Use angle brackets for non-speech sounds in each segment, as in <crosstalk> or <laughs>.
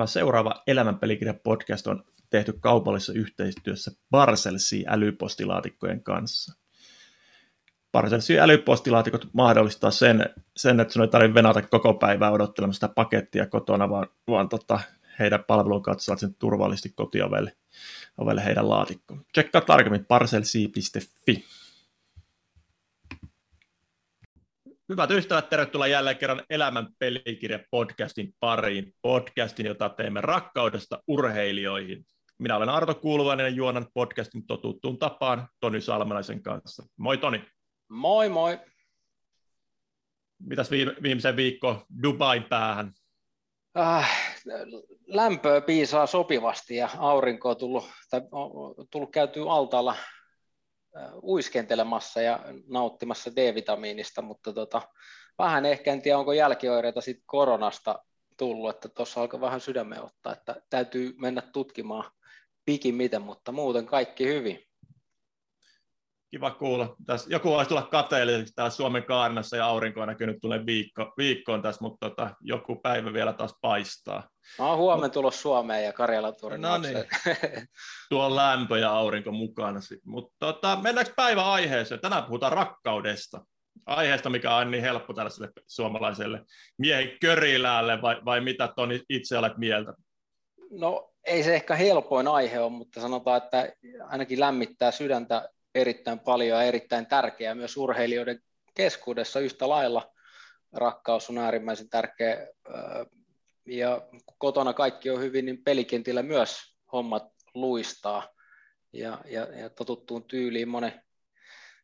Tämä seuraava Elämänpelikirja-podcast on tehty kaupallisessa yhteistyössä Barcelsi älypostilaatikkojen kanssa. Barcelsi älypostilaatikot mahdollistaa sen, sen että sinun ei tarvitse venata koko päivää odottelemaan sitä pakettia kotona, vaan, vaan tota, heidän palvelun kautta saat sen turvallisesti kotiovelle ovelle heidän laatikkoon. Tsekkaa tarkemmin parcelsi.fi. Hyvät ystävät, tervetuloa jälleen kerran Elämän pelikirja podcastin pariin. Podcastin, jota teemme rakkaudesta urheilijoihin. Minä olen Arto Kuuluvainen ja juonan podcastin totuttuun tapaan Toni Salmelaisen kanssa. Moi Toni. Moi moi. Mitäs viime, viimeisen viikko Dubain päähän? Äh, lämpöä piisaa sopivasti ja aurinko on tullut, tai on tullut käytyä altaalla Uiskentelemassa ja nauttimassa D-vitamiinista, mutta tota, vähän ehkä en tiedä, onko jälkioireita sitten koronasta tullut, että tuossa alkoi vähän sydämen ottaa, että täytyy mennä tutkimaan pikimiten, mutta muuten kaikki hyvin. Kiva kuulla. Tässä joku voisi tulla kateelliseksi täällä Suomen kaarnassa ja aurinko on näkynyt tulee viikko, viikkoon tässä, mutta tota, joku päivä vielä taas paistaa. Mä oon huomenna tulossa Suomeen ja Karjalan No niin. <laughs> Tuo lämpö ja aurinko mukana. Mutta tota, mennäänkö päivän aiheeseen? Tänään puhutaan rakkaudesta. Aiheesta, mikä on niin helppo tällaiselle suomalaiselle miehen köriläälle, vai, vai mitä Toni itse olet mieltä? No ei se ehkä helpoin aihe ole, mutta sanotaan, että ainakin lämmittää sydäntä erittäin paljon ja erittäin tärkeää myös urheilijoiden keskuudessa yhtä lailla. Rakkaus on äärimmäisen tärkeä ja kun kotona kaikki on hyvin, niin pelikentillä myös hommat luistaa. Ja, ja, ja totuttuun tyyliin monen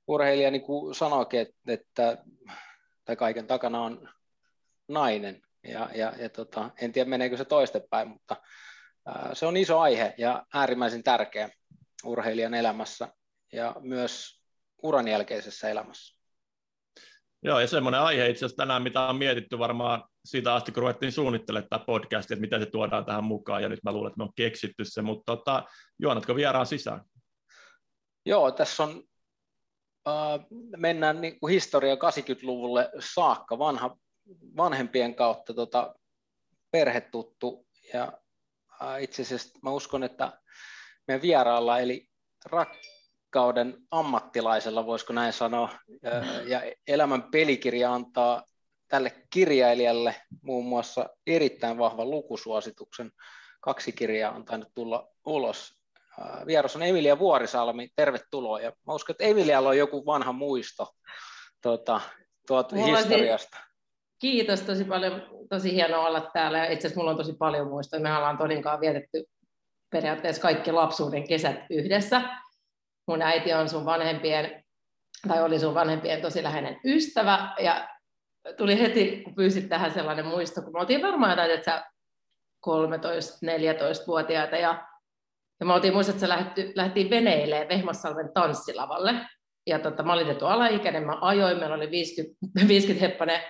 urheilija niin kuin sanoikin, että, että kaiken takana on nainen. Ja, ja, ja tota, en tiedä meneekö se toistepäin, mutta se on iso aihe ja äärimmäisen tärkeä urheilijan elämässä ja myös uran jälkeisessä elämässä. Joo, ja semmoinen aihe itse asiassa tänään, mitä on mietitty varmaan siitä asti, kun ruvettiin suunnittelemaan tätä podcastia, että miten se tuodaan tähän mukaan, ja nyt mä luulen, että me on keksitty se, mutta tota, juonatko vieraan sisään? Joo, tässä on, äh, mennään niin kuin historia 80-luvulle saakka, vanha, vanhempien kautta tota, perhetuttu, ja äh, itse asiassa mä uskon, että meidän vieraalla, eli rak- rakkauden ammattilaisella, voisiko näin sanoa, ja elämän pelikirja antaa tälle kirjailijalle muun muassa erittäin vahvan lukusuosituksen. Kaksi kirjaa on tainnut tulla ulos. Vieras on Emilia Vuorisalmi, tervetuloa. Ja mä uskon, että Emilialla on joku vanha muisto tuota, tuota historiasta. Kiitos tosi paljon, tosi hienoa olla täällä. Itse asiassa mulla on tosi paljon muistoja. Me ollaan Toninkaan vietetty periaatteessa kaikki lapsuuden kesät yhdessä mun äiti on sun vanhempien, tai oli sun vanhempien tosi läheinen ystävä, ja tuli heti, kun pyysit tähän sellainen muisto, kun me oltiin varmaan jotain, että 13-14-vuotiaita, ja, ja me oltiin muistat, että lähti, lähdettiin veneilemään Vehmassalven tanssilavalle, ja tota, mä olin tettu alaikäinen, mä ajoin, meillä oli 50, 50 heppanen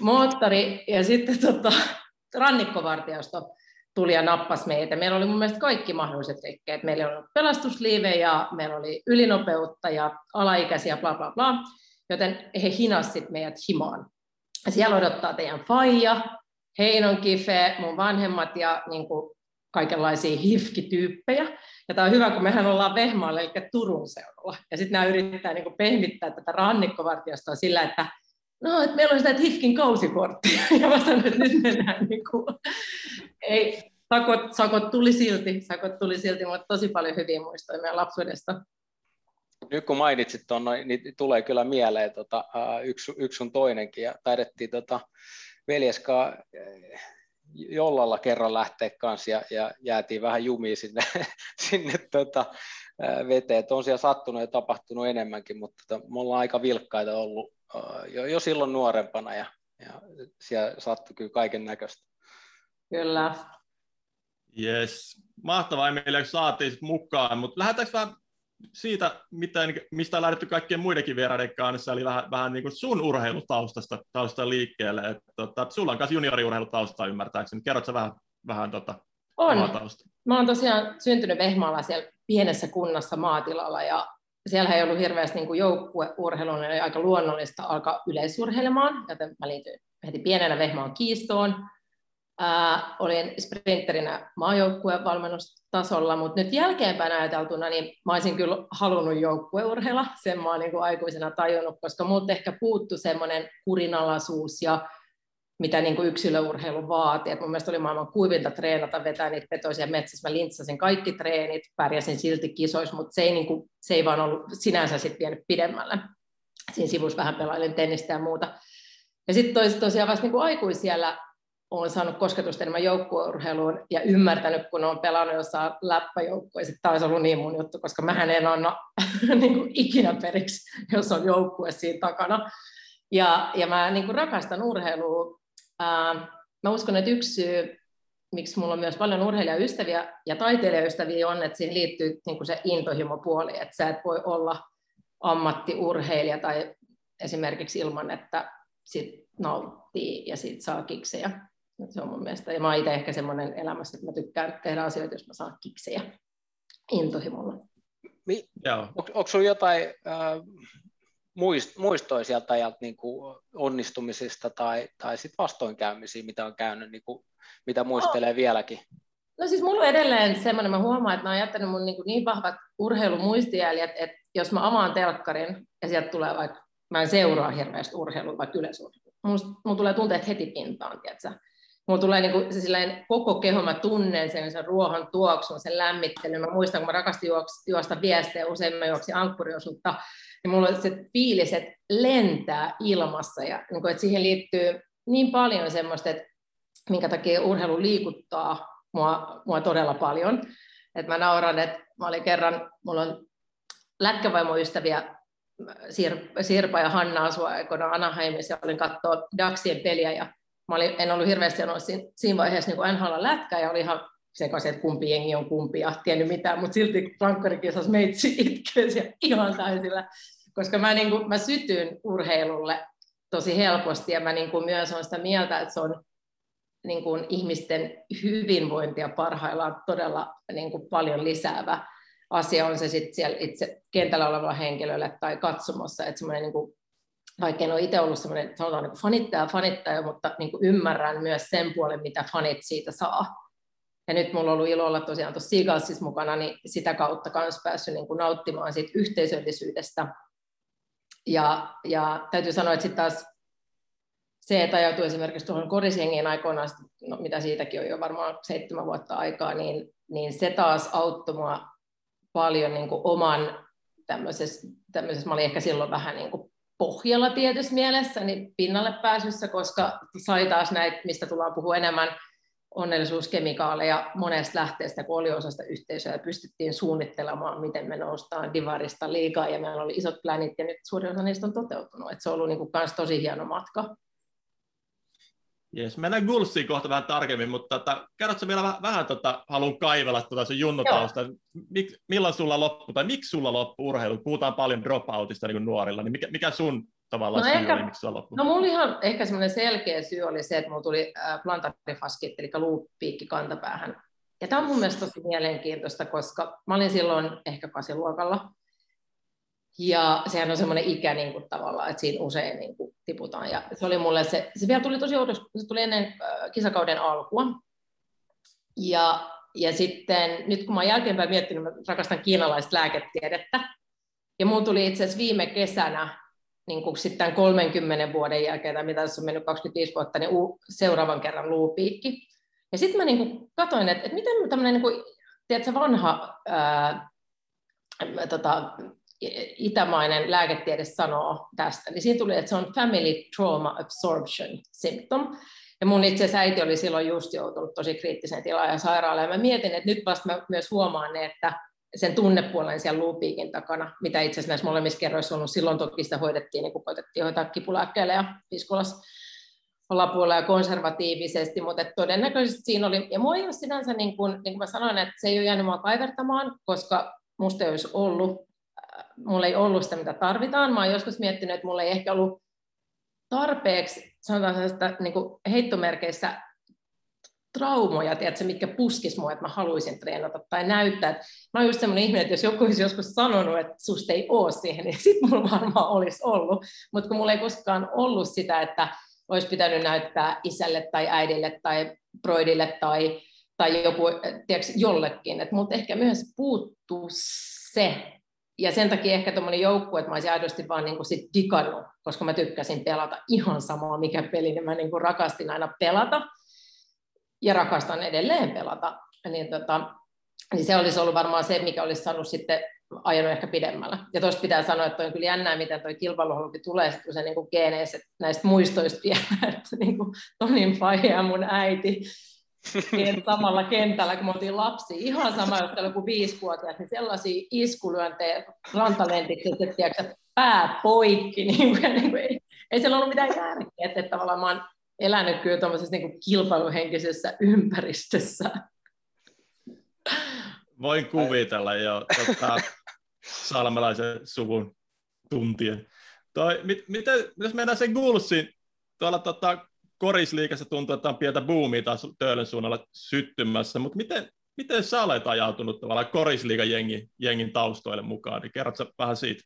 moottori, ja sitten tota, <laughs> rannikkovartiosto tuli ja nappasi meitä. Meillä oli mun mielestä kaikki mahdolliset rikkeet. Meillä oli pelastusliive ja meillä oli ylinopeutta ja alaikäisiä, bla bla bla. Joten he hinasit meidät himaan. Siellä odottaa teidän faija, Heinon Kife, mun vanhemmat ja niin kuin, kaikenlaisia hifkityyppejä. Ja tämä on hyvä, kun mehän ollaan Vehmaalla, eli Turun seudulla. Ja sitten nämä yrittää niin pehmittää tätä rannikkovartiostoa sillä, että no, että meillä on sitä HIFKin kausikorttia. <laughs> Ja mä sanoin, että nyt mennään niin kuin, ei, sakot, sakot tuli silti, sakot tuli silti, mutta tosi paljon hyviä muistoja meidän lapsuudesta. Nyt kun mainitsit tuon, niin tulee kyllä mieleen tota, yksi, yksi sun toinenkin, ja taidettiin tota, veljeskaa jollalla kerran lähteä kanssa ja, ja jäätiin vähän jumiin sinne, <laughs> sinne tota, veteen. on siellä sattunut ja tapahtunut enemmänkin, mutta tota, me ollaan aika vilkkaita ollut jo, jo silloin nuorempana ja, ja siellä sattui kyllä kaiken näköistä. Kyllä. Yes. Mahtavaa, Emilia, saatiin mukaan, mutta lähdetäänkö vähän siitä, miten, mistä on lähdetty kaikkien muidenkin vieraiden kanssa, eli vähän, vähän niin kuin sun urheilutaustasta tausta liikkeelle. että tota, sulla on myös junioriurheilutausta ymmärtääkseni. Kerrotko vähän, vähän tota, on. Tausta? Mä oon tosiaan syntynyt Vehmaalla siellä pienessä kunnassa maatilalla ja siellä ei ollut hirveästi niin joukkueurheilun, eli aika luonnollista alkaa yleisurheilemaan, joten mä liityin heti pienenä Vehmaan kiistoon Ää, olin sprinterinä maajoukkueen valmennustasolla, mutta nyt jälkeenpäin ajateltuna, niin mä olisin kyllä halunnut joukkueurheilla, sen mä oon niin kuin aikuisena tajunnut, koska multa ehkä puuttu semmoinen kurinalaisuus ja mitä niin kuin yksilöurheilu vaatii. Et mun mielestä oli maailman kuivinta treenata, vetää niitä petoisia metsässä. Mä lintsasin kaikki treenit, pärjäsin silti kisoissa, mutta se ei, niin kuin, se ei vaan ollut sinänsä sitten vienyt pidemmälle. Siinä sivussa vähän pelailin tennistä ja muuta. Ja sitten tosiaan vasta niin aikuisiellä olen saanut kosketusta enemmän joukkueurheiluun ja ymmärtänyt, kun olen pelannut jossain läppäjoukkueessa, että tämä olisi ollut niin mun juttu, koska mä en anna <laughs> niin kuin ikinä periksi, jos on joukkue siinä takana. Ja, ja mä niin kuin rakastan urheilua. Ää, mä uskon, että yksi syy, miksi mulla on myös paljon urheilijaystäviä ja taiteilijaystäviä on, että siihen liittyy niin kuin se intohimopuoli, että sä et voi olla ammattiurheilija tai esimerkiksi ilman, että sit nauttii ja siitä saa kiksejä. Se on mun mielestä. Ja mä oon itse ehkä semmoinen elämässä, että mä tykkään tehdä asioita, jos mä saan kiksejä intohimolla. Mi- Onko, onko sinulla jotain äh, muist, muistoja sieltä ajalta niin kuin onnistumisista tai, tai sit vastoinkäymisiä, mitä on käynyt, niin kuin, mitä muistelee oh. vieläkin? No siis mulla on edelleen semmoinen, mä huomaan, että mä oon jättänyt mun niin, kuin niin vahvat urheilumuistijäljet, että jos mä avaan telkkarin ja sieltä tulee vaikka, mä en seuraa hirveästi urheilua, vaikka yleisurheilua, mulla tulee tunteet heti pintaan, tiedätkö? Mulla tulee niin kuin se silleen, koko keho, mä tunnen sen, sen ruohon tuoksun, sen lämmittelyn. Mä muistan, kun mä rakastin juosta viestejä, usein mä juoksin ankkuriosuutta, niin mulla se fiilis, että lentää ilmassa ja niin kuin, että siihen liittyy niin paljon semmoista, että minkä takia urheilu liikuttaa mua, mua todella paljon. että mä nauran, että mä olin kerran, mulla on lätkävaimoystäviä, Sirpa ja Hanna asua aikoinaan Anaheimissa olin katsoa Daxien peliä ja mä olin, en ollut hirveästi ollut siinä, siinä vaiheessa niin NHL lätkä ja oli ihan sekaisin, että kumpi jengi on kumpi ja tiennyt mitään, mutta silti rankkarikisas meitsi <laughs> itkee ihan täysillä, koska mä, niin kuin, mä sytyn urheilulle tosi helposti ja mä niin kuin myös olen sitä mieltä, että se on niin kuin ihmisten hyvinvointia parhaillaan todella niin kuin paljon lisäävä asia, on se sitten siellä itse kentällä olevalla henkilöllä tai katsomossa, että semmoinen niin kuin vaikka en ole itse ollut semmoinen sanotaan niin fanittaja, fanittaja, mutta niin kuin ymmärrän myös sen puolen, mitä fanit siitä saa. Ja nyt mulla on ollut ilo olla tosiaan tuossa Seagalsissa mukana, niin sitä kautta myös päässyt niin kuin nauttimaan siitä yhteisöllisyydestä. Ja, ja täytyy sanoa, että sitten taas se, että ajautui esimerkiksi tuohon korisjengiin aikoinaan, no, mitä siitäkin on jo varmaan seitsemän vuotta aikaa, niin, niin se taas auttoi mua paljon niin kuin oman tämmöisessä, tämmöisessä, mä olin ehkä silloin vähän niin kuin pohjalla tietyssä mielessä niin pinnalle pääsyssä, koska sai taas näitä, mistä tullaan puhua enemmän, onnellisuuskemikaaleja monesta lähteestä, kun oli osasta yhteisöä ja pystyttiin suunnittelemaan, miten me noustaan divarista liikaa ja meillä oli isot plänit ja nyt suurin osa niistä on toteutunut. Et se on ollut niin kuin tosi hieno matka. Jes, mennään Gulssiin kohta vähän tarkemmin, mutta tota, kerrotko vielä vähän, vähän tota, haluan kaivella tuota sun junnutausta. Mik, milloin sulla loppu, tai miksi sulla loppu urheilu? Puhutaan paljon dropoutista niin nuorilla, niin mikä, mikä sun tavallaan no syy ehkä, oli, miksi sulla loppu? No mulla ihan ehkä semmoinen selkeä syy oli se, että mulla tuli äh, plantarifaskit, eli luupiikki kantapäähän. Ja tämä on mun mielestä tosi mielenkiintoista, koska mä olin silloin ehkä kasiluokalla, ja sehän on semmoinen ikä niin kuin, tavallaan, että siinä usein niin kuin, tiputaan. Ja se oli mulle se, se vielä tuli tosi oudoksi, se tuli ennen äh, kisakauden alkua. Ja, ja sitten nyt kun mä oon jälkeenpäin miettinyt, mä rakastan kiinalaista lääketiedettä. Ja mulla tuli itse asiassa viime kesänä, niin kuin sitten 30 vuoden jälkeen, tai mitä tässä on mennyt 25 vuotta, niin u- seuraavan kerran luupiikki. Ja sitten mä niin kuin katsoin, että, että miten tämmöinen niin kuin, tiedätkö, vanha ää, tota, itämainen lääketiede sanoo tästä, niin siinä tuli, että se on family trauma absorption symptom. Ja mun itse asiassa äiti oli silloin just joutunut tosi kriittiseen tilaan ja sairaalaan. Ja mä mietin, että nyt vasta mä myös huomaan ne, että sen tunnepuolen siellä luupiikin takana, mitä itse asiassa näissä molemmissa kerroissa on. Silloin toki sitä hoidettiin, niin kuin koitettiin hoitaa kipulääkkeellä ja piskulas alapuolella ja konservatiivisesti, mutta todennäköisesti siinä oli, ja mua ei ole sinänsä, niin kuin, niin kuin mä sanoin, että se ei ole jäänyt mua kaivertamaan, koska musta ei olisi ollut mulla ei ollut sitä, mitä tarvitaan. Mä oon joskus miettinyt, että mulla ei ehkä ollut tarpeeksi, sanotaan sellaista niin heittomerkeissä traumoja, tiedätkö, mitkä puskis mua, että mä haluaisin treenata tai näyttää. Mä oon just semmoinen ihminen, että jos joku olisi joskus sanonut, että susta ei ole siihen, niin <laughs> sitten mulla varmaan olisi ollut. Mutta kun mulla ei koskaan ollut sitä, että, olisi pitänyt näyttää isälle tai äidille tai broidille tai, tai joku, tiedätkö, jollekin. Mutta ehkä myös puuttuu se, ja sen takia ehkä tuommoinen joukkue, että mä olisin aidosti vaan niin sit digannut, koska mä tykkäsin pelata ihan samaa mikä peli, niin mä niin kuin rakastin aina pelata ja rakastan edelleen pelata. Niin, tota, niin se olisi ollut varmaan se, mikä olisi saanut sitten ajanut ehkä pidemmällä. Ja tuosta pitää sanoa, että on kyllä jännää, miten tuo kilpailuhaluki tulee sitten se niin geeneissä näistä muistoista vielä, <laughs> että niin kuin Tonin faija ja mun äiti <laughs> samalla kentällä, kun me oltiin lapsi, ihan sama, jos oli joku viisivuotiaat, niin sellaisia iskulyöntejä rantalentikset, että tiedätkö, pää poikki, <laughs> niin kuin, niin kuin, ei, ei siellä ollut mitään järkeä, että, että tavallaan mä oon elänyt kyllä tuollaisessa niin kilpailuhenkisessä ympäristössä. Voin kuvitella jo tota, salmelaisen suvun tuntien. Toi, mit, miten, jos mennään sen Gulsiin, tuolla tota, korisliikassa tuntuu, että on pientä boomia taas Töölön suunnalla syttymässä, mutta miten, miten sä olet ajautunut tavallaan korisliigan jengi, jengin taustoille mukaan, niin kerrotko vähän siitä?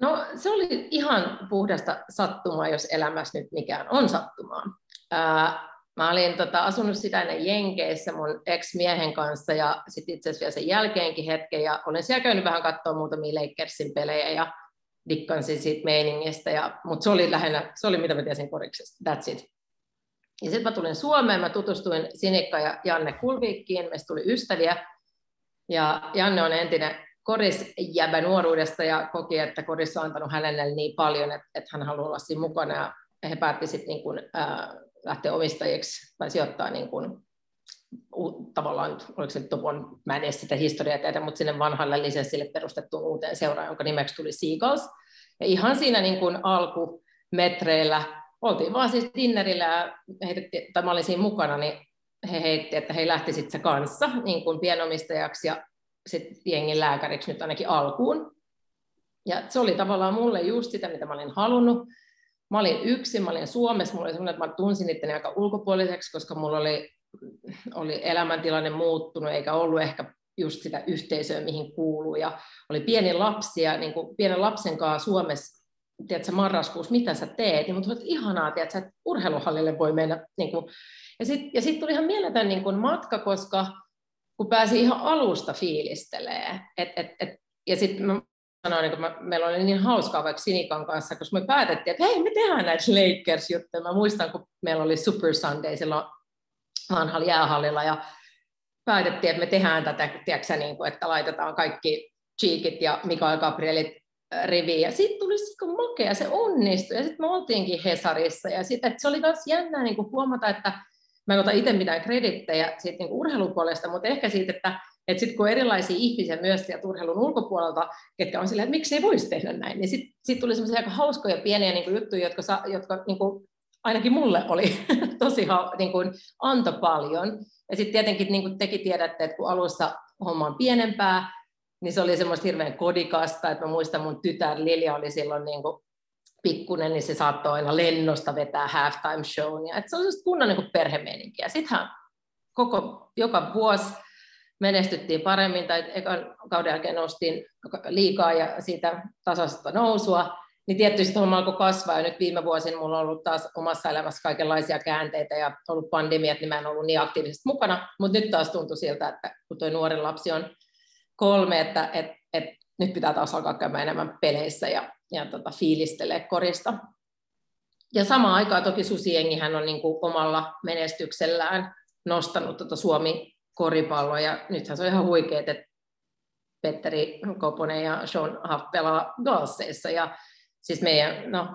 No se oli ihan puhdasta sattumaa, jos elämässä nyt mikään on sattumaa. Ää, mä olin tota, asunut sitä ennen Jenkeissä mun ex-miehen kanssa ja sitten itse asiassa vielä sen jälkeenkin hetken ja olen siellä käynyt vähän katsoa muutamia Lakersin pelejä ja dikkansin siitä meiningistä, ja, mutta se oli lähinnä, se oli mitä mä tiesin koriksesta, that's it. Ja sitten mä tulin Suomeen, mä tutustuin Sinikka ja Janne Kulviikkiin, meistä tuli ystäviä, ja Janne on entinen korisjäbä nuoruudesta ja koki, että koris on antanut hänelle niin paljon, että, että hän haluaa olla siinä mukana, ja he päätti sitten niin kuin, äh, lähteä omistajiksi tai sijoittaa niin kuin, tavallaan, oliko se Topon, mä en edes sitä historiaa tehdä, mutta sinne vanhalle lisenssille perustettuun uuteen seuraan, jonka nimeksi tuli Seagulls. Ja ihan siinä niin kuin alkumetreillä oltiin vaan siis dinnerillä ja heitettiin, tai mä olin siinä mukana, niin he heitti, että he lähti sitten se kanssa niin kuin pienomistajaksi ja sitten jengin lääkäriksi nyt ainakin alkuun. Ja se oli tavallaan mulle just sitä, mitä mä olin halunnut. Mä olin yksin, mä olin Suomessa, mulla oli semmoinen, että mä tunsin itteni aika ulkopuoliseksi, koska mulla oli, oli elämäntilanne muuttunut, eikä ollut ehkä just sitä yhteisöä, mihin kuuluu. Ja oli pieni lapsi, ja niin kuin pienen lapsen kanssa Suomessa tiedätkö, marraskuussa, mitä sä teet, niin mutta ihanaa, tiedätkö, että urheiluhallille voi mennä. Niin kuin, ja sitten ja sit tuli ihan mieletön niin kuin matka, koska kun pääsi ihan alusta fiilistelee, et, et, et, ja sitten mä sanoin, mä, meillä oli niin hauskaa vaikka Sinikan kanssa, koska me päätettiin, että hei, me tehdään näitä Lakers-juttuja. Mä muistan, kun meillä oli Super Sunday silloin vanhalla jäähallilla, ja päätettiin, että me tehdään tätä, tiedätkö, niin kuin, että laitetaan kaikki Cheekit ja Mikael Gabrielit riviin. Ja sitten tuli sitten makea, se onnistui. Ja sitten me oltiinkin Hesarissa. Ja sitten se oli myös jännää niin huomata, että mä en ota itse mitään kredittejä siitä niin urheilupuolesta, mutta ehkä siitä, että, että sitten kun erilaisia ihmisiä myös sieltä urheilun ulkopuolelta, ketkä on silleen, että miksi ei voisi tehdä näin, niin sitten sit tuli semmoisia aika hauskoja pieniä niin kuin juttuja, jotka, sa, jotka niin kuin, ainakin mulle oli <laughs> tosi niin kuin, anto paljon. Ja sitten tietenkin niin kuin tekin tiedätte, että kun alussa homma on pienempää, niin se oli semmoista hirveän kodikasta, että mä muistan mun tytär Lilja oli silloin niin kuin pikkunen, niin se saattoi aina lennosta vetää halftime shown, ja että se oli semmoista kunnon niin perhemeininkiä. Sittenhän koko, joka vuosi menestyttiin paremmin, tai ekan kauden jälkeen noustiin liikaa ja siitä tasaista nousua, niin tietysti homma alkoi kasvaa, ja nyt viime vuosina mulla on ollut taas omassa elämässä kaikenlaisia käänteitä, ja ollut pandemiat, niin mä en ollut niin aktiivisesti mukana, mutta nyt taas tuntui siltä, että kun tuo nuori lapsi on kolme, että et, et nyt pitää taas alkaa käymään enemmän peleissä ja, ja tota, fiilistelee korista. Ja samaan aikaan toki Susiengihän on niin kuin omalla menestyksellään nostanut tota Suomi koripalloa, ja nythän se on ihan huikeet, että Petteri Koponen ja Sean Huff pelaa Galseissa, ja siis meidän, no,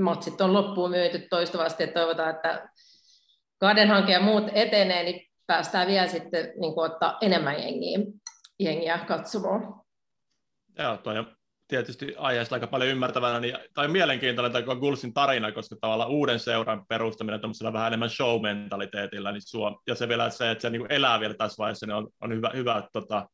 matsit on loppuun myyty toistuvasti, että toivotaan, että kahden hanke ja muut etenee, niin päästään vielä sitten niin kuin, ottaa enemmän jengiä jengiä katsomaan. Joo, toi on tietysti aiheesta aika paljon ymmärtävänä, niin, tai mielenkiintoinen tämä Gulsin tarina, koska tavallaan uuden seuran perustaminen tämmöisellä vähän enemmän show-mentaliteetillä, niin suo, ja se vielä se, että se niin elää vielä tässä vaiheessa, niin on, on hyvä, hyvä tota,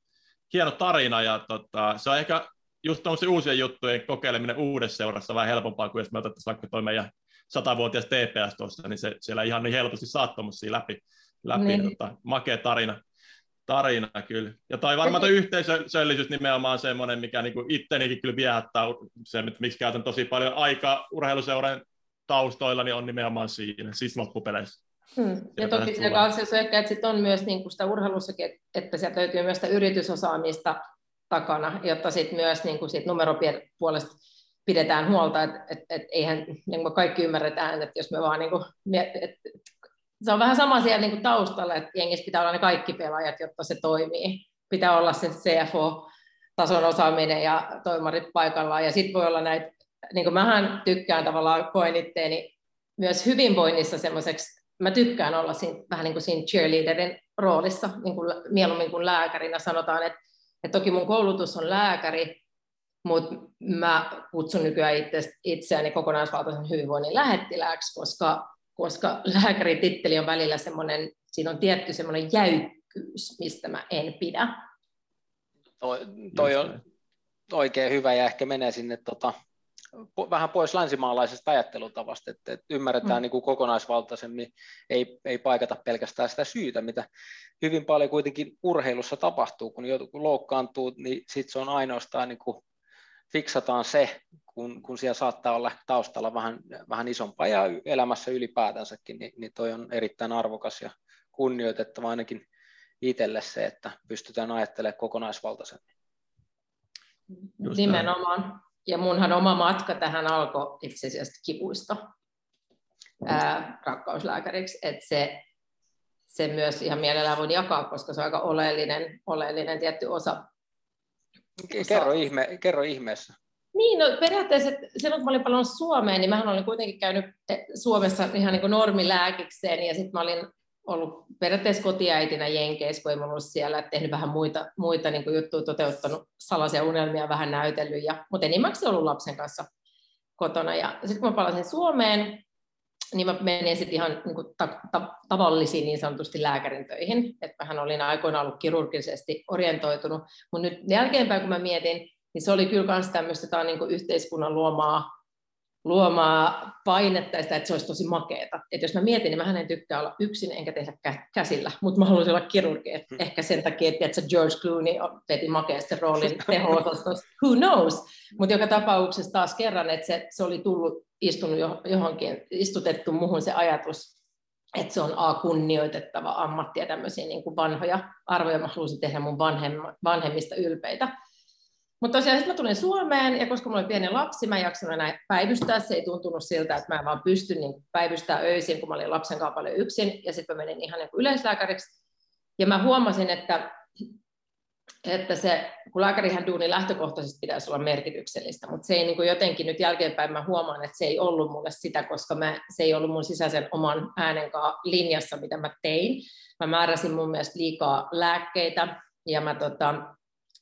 hieno tarina, ja tota, se on ehkä just tuommoisia uusien juttujen kokeileminen uudessa seurassa vähän helpompaa kuin jos me otettaisiin vaikka toi meidän satavuotias TPS tuossa, niin se siellä ihan niin helposti saa läpi, läpi niin. tota, makea tarina tarina kyllä. Ja tai varmaan tuo yhteisöllisyys nimenomaan semmoinen, mikä niinku ittenikin kyllä viehättää se, miksi käytän tosi paljon aikaa urheiluseuran taustoilla niin on nimenomaan siinä, siis loppupeleissä. Hmm. Ja toki se kanssa ehkä, että sit on myös niin sitä urheilussakin, että sieltä löytyy myös sitä yritysosaamista takana, jotta sitten myös niin siitä numeropuolesta pidetään huolta, että et, et eihän niin kaikki ymmärretään, että jos me vaan niin kuin, et, se on vähän sama siellä niin kuin taustalla, että jengissä pitää olla ne kaikki pelaajat, jotta se toimii. Pitää olla se CFO-tason osaaminen ja toimarit paikallaan, ja sitten voi olla näitä, niin kuin mähän tykkään tavallaan, koen itteeni myös hyvinvoinnissa semmoiseksi, mä tykkään olla siinä, vähän niin kuin siinä cheerleaderin roolissa, niin kuin, mieluummin kuin lääkärinä sanotaan, että, että toki mun koulutus on lääkäri, mutta mä kutsun nykyään itse, itseäni kokonaisvaltaisen hyvinvoinnin lähettilääksi, koska, koska lääkärititteli on välillä semmoinen, siinä on tietty semmoinen jäykkyys, mistä mä en pidä. Toi, toi on oikein hyvä ja ehkä menee sinne tota, vähän pois länsimaalaisesta ajattelutavasta, että, että ymmärretään mm. niin kuin kokonaisvaltaisemmin, ei, ei paikata pelkästään sitä syytä, mitä hyvin paljon kuitenkin urheilussa tapahtuu, kun joku loukkaantuu, niin sitten se on ainoastaan niin kuin fiksataan se, kun, kun siellä saattaa olla taustalla vähän, vähän isompaa ja elämässä ylipäätänsäkin, niin, niin toi on erittäin arvokas ja kunnioitettava ainakin itselle se, että pystytään ajattelemaan kokonaisvaltaisemmin. Just Nimenomaan. Ja munhan oma matka tähän alkoi itse asiassa kipuista ää, rakkauslääkäriksi, että se, se myös ihan mielellään voin jakaa, koska se on aika oleellinen, oleellinen tietty osa Kerro, ihme, kerro ihmeessä. Niin, no periaatteessa silloin kun mä olin paljon Suomeen, niin mä olin kuitenkin käynyt Suomessa ihan niin kuin normilääkikseen, ja sitten mä olin ollut periaatteessa kotiäitinä Jenkeissä, kun ei ollut siellä, tehnyt vähän muita, muita niin juttuja, toteuttanut salaisia unelmia, vähän näytellyt, ja, mutta enimmäkseen ollut lapsen kanssa kotona. Ja sitten kun mä palasin Suomeen, niin mä menin sitten ihan niin kuin ta- ta- tavallisiin niin sanotusti lääkärin töihin. Että mähän olin aikoinaan ollut kirurgisesti orientoitunut, mutta nyt jälkeenpäin kun mä mietin, niin se oli kyllä myös tämmöistä niin yhteiskunnan luomaa, luomaa painetta sitä, että se olisi tosi makeeta. Että jos mä mietin, niin mä en tykkää olla yksin enkä tehdä käsillä, mutta mä haluaisin olla kirurgi. Et hmm. ehkä sen takia, että George Clooney veti makeasti roolin <laughs> teho-osastossa. Who knows? Mutta joka tapauksessa taas kerran, että se, se oli tullut istunut johonkin, istutettu muuhun se ajatus, että se on A, kunnioitettava ammatti ja tämmöisiä niin kuin vanhoja arvoja. Mä haluaisin tehdä mun vanhemmista ylpeitä. Mutta tosiaan sitten mä tulin Suomeen, ja koska mulla oli pieni lapsi, mä en jaksanut enää päivystää. Se ei tuntunut siltä, että mä en vaan pysty niin päivystää öisin, kun mä olin lapsen kanssa paljon yksin. Ja sitten mä menin ihan niin yleislääkäriksi. Ja mä huomasin, että että se, kun lääkärihän duuni lähtökohtaisesti pitäisi olla merkityksellistä, mutta se ei niin kuin jotenkin nyt jälkeenpäin mä huomaan, että se ei ollut mulle sitä, koska mä, se ei ollut mun sisäisen oman äänen linjassa, mitä mä tein. Mä määräsin mun mielestä liikaa lääkkeitä ja mä tota,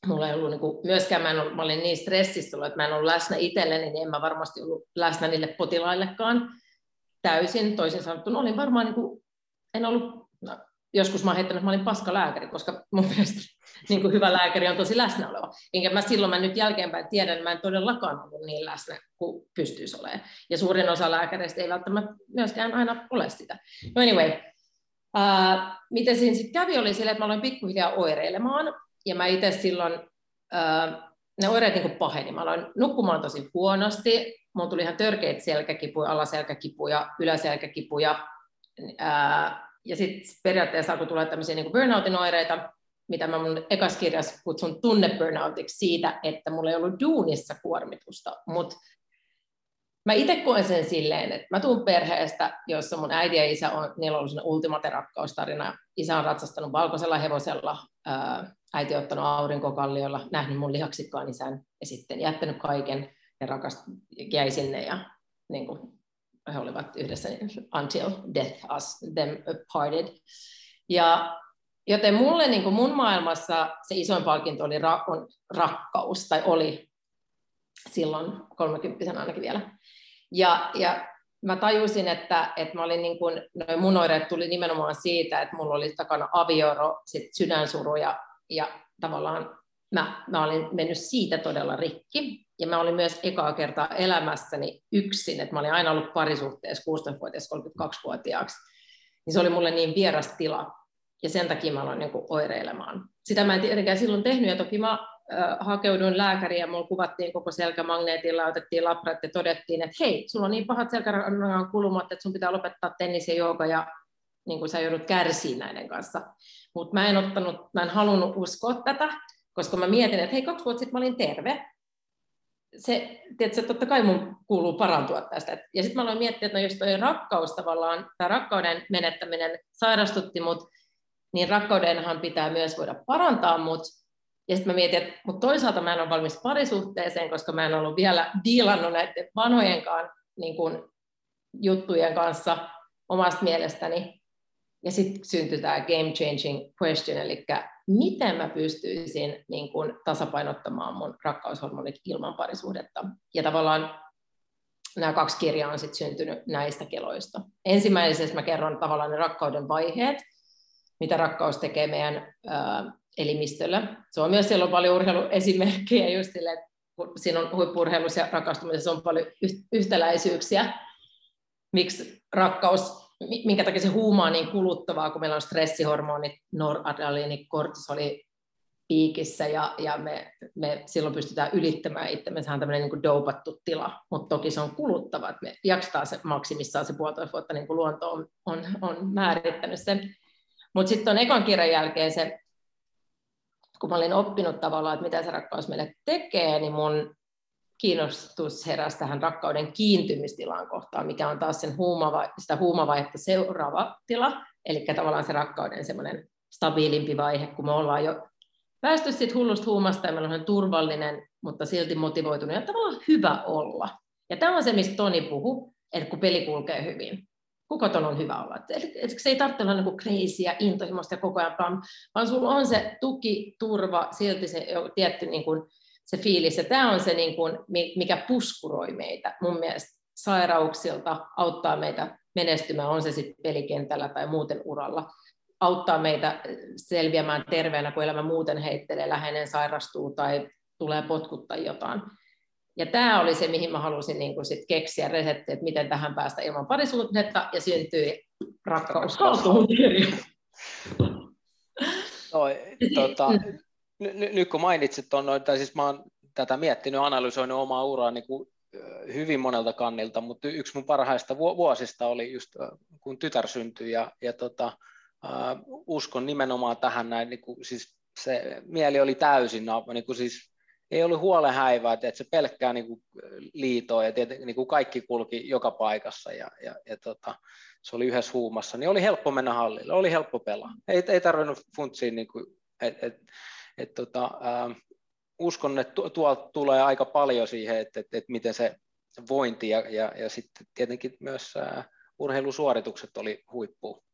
mulla ei ollut niin kuin, myöskään, mä, en ollut, mä olin niin stressissä ollut, että mä en ollut läsnä itselleni, niin en mä varmasti ollut läsnä niille potilaillekaan täysin. Toisin sanottuna olin varmaan, niin kuin, en ollut, no, joskus mä oon heittänyt, että mä olin paska lääkäri, koska mun mielestä <laughs> niin kuin hyvä lääkäri on tosi läsnä oleva. Enkä mä silloin mä nyt jälkeenpäin tiedän, että mä en todellakaan ollut niin läsnä kuin pystyisi olemaan. Ja suurin osa lääkäreistä ei välttämättä myöskään aina ole sitä. No anyway, uh, miten siinä sitten kävi oli sille, että mä aloin pikkuhiljaa oireilemaan. Ja mä itse silloin, uh, ne oireet niin paheni. Mä aloin nukkumaan tosi huonosti. Mulla tuli ihan törkeitä selkäkipuja, alaselkäkipuja, yläselkäkipuja. Uh, ja sitten periaatteessa alkoi tulla tämmöisiä niin burnoutin oireita, mitä mä mun ekas kirjassa kutsun tunneburnoutiksi siitä, että mulla ei ollut duunissa kuormitusta, mutta mä itse koen sen silleen, että mä tuun perheestä, jossa mun äiti ja isä on, niillä on ollut ultimate rakkaustarina. Isä on ratsastanut valkoisella hevosella, äiti ottanut aurinkokalliolla, nähnyt mun lihaksikkaan isän ja sitten jättänyt kaiken ja rakast, jäi sinne ja niin kuin, he olivat yhdessä until death us them parted. Ja Joten mulle niin kuin mun maailmassa se isoin palkinto oli ra- on rakkaus, tai oli silloin 30 ainakin vielä. Ja, ja mä tajusin, että, että mä olin niin kuin, mun oireet tuli nimenomaan siitä, että mulla oli takana avioro, sit sydänsuru ja, ja tavallaan mä, mä olin mennyt siitä todella rikki. Ja mä olin myös ekaa kertaa elämässäni yksin, että mä olin aina ollut parisuhteessa 16-vuotias 32-vuotiaaksi. Niin se oli mulle niin vieras tila, ja sen takia mä aloin niin kuin oireilemaan. Sitä mä en tietenkään silloin tehnyt, ja toki mä hakeuduin lääkäriin ja mulla kuvattiin koko selkä magneetilla, otettiin labrat ja todettiin, että hei, sulla on niin pahat selkärangan kulumat, että sun pitää lopettaa tennis ja jooga ja niin kuin sä joudut kärsiä näiden kanssa. Mutta mä en ottanut, mä en halunnut uskoa tätä, koska mä mietin, että hei, kaksi vuotta sitten mä olin terve. Se, tiedätkö, totta kai mun kuuluu parantua tästä. Ja sitten mä aloin miettiä, että no jos toi rakkaus tavallaan, tämä rakkauden menettäminen sairastutti mut, niin rakkaudenhan pitää myös voida parantaa mut. Ja sitten mä mietin, että mutta toisaalta mä en ole valmis parisuhteeseen, koska mä en ollut vielä diilannut näiden vanhojenkaan niin kun, juttujen kanssa omasta mielestäni. Ja sitten syntyi tämä game changing question, eli miten mä pystyisin niin kun, tasapainottamaan mun rakkaushormonit ilman parisuhdetta. Ja tavallaan nämä kaksi kirjaa on sitten syntynyt näistä keloista. Ensimmäisessä mä kerron tavallaan ne rakkauden vaiheet, mitä rakkaus tekee meidän ää, elimistöllä. Se on myös, siellä on paljon urheiluesimerkkejä just sille, että siinä on huippurheilussa ja rakastumisessa on paljon yhtäläisyyksiä. Miksi rakkaus, minkä takia se huumaa niin kuluttavaa, kun meillä on stressihormonit, noradrenaliini, kortisoli piikissä ja, ja me, me silloin pystytään ylittämään itsemme, sehän on tämmöinen niin dopattu tila, mutta toki se on kuluttava, että me jaksetaan se maksimissaan se puolitoista vuotta, niin kuin luonto on, on, on määrittänyt sen. Mutta sitten on ekan kirjan jälkeen se kun mä olin oppinut tavallaan, että mitä se rakkaus meille tekee, niin mun kiinnostus heräsi tähän rakkauden kiintymistilaan kohtaan, mikä on taas sen huumava, sitä huumavaihetta seuraava tila, eli tavallaan se rakkauden semmoinen stabiilimpi vaihe, kun me ollaan jo päästy siitä hullusta huumasta ja meillä on turvallinen, mutta silti motivoitunut ja tavallaan hyvä olla. Ja tämä on se, mistä Toni puhuu, että kun peli kulkee hyvin kuka ton on hyvä olla. Et, se ei tarvitse olla niin intohimoista ja koko ajan, vaan, vaan sulla on se tuki, turva, silti se tietty niin kuin, se fiilis. Ja tämä on se, niin kuin, mikä puskuroi meitä mun mielestä sairauksilta, auttaa meitä menestymään, on se sitten pelikentällä tai muuten uralla. Auttaa meitä selviämään terveenä, kun elämä muuten heittelee, läheinen sairastuu tai tulee potkuttaa jotain. Ja tämä oli se, mihin mä halusin niin kuin sit keksiä resepti, että miten tähän päästä ilman parisuhdetta, ja syntyi rakkaus No, tota, nyt kun mainitsit tuon, tai siis mä oon tätä miettinyt, analysoinut omaa uraa niin kuin hyvin monelta kannilta, mutta yksi mun parhaista vuosista oli just kun tytär syntyi ja, ja tota, uh, uskon nimenomaan tähän näin, niin kuin, siis se mieli oli täysin, niin kuin siis ei ollut huolen häivää, että se pelkkää niin kuin liitoa ja tieten, niin kuin kaikki kulki joka paikassa ja, ja, ja tota, se oli yhdessä huumassa, niin oli helppo mennä hallille, oli helppo pelaa. Ei, ei tarvinnut funtsiin, niin kuin, et, et, et, tota, äh, uskon, että tuolta tulee aika paljon siihen, että, että, että miten se vointi ja, ja, ja sitten tietenkin myös äh, urheilusuoritukset oli huippu.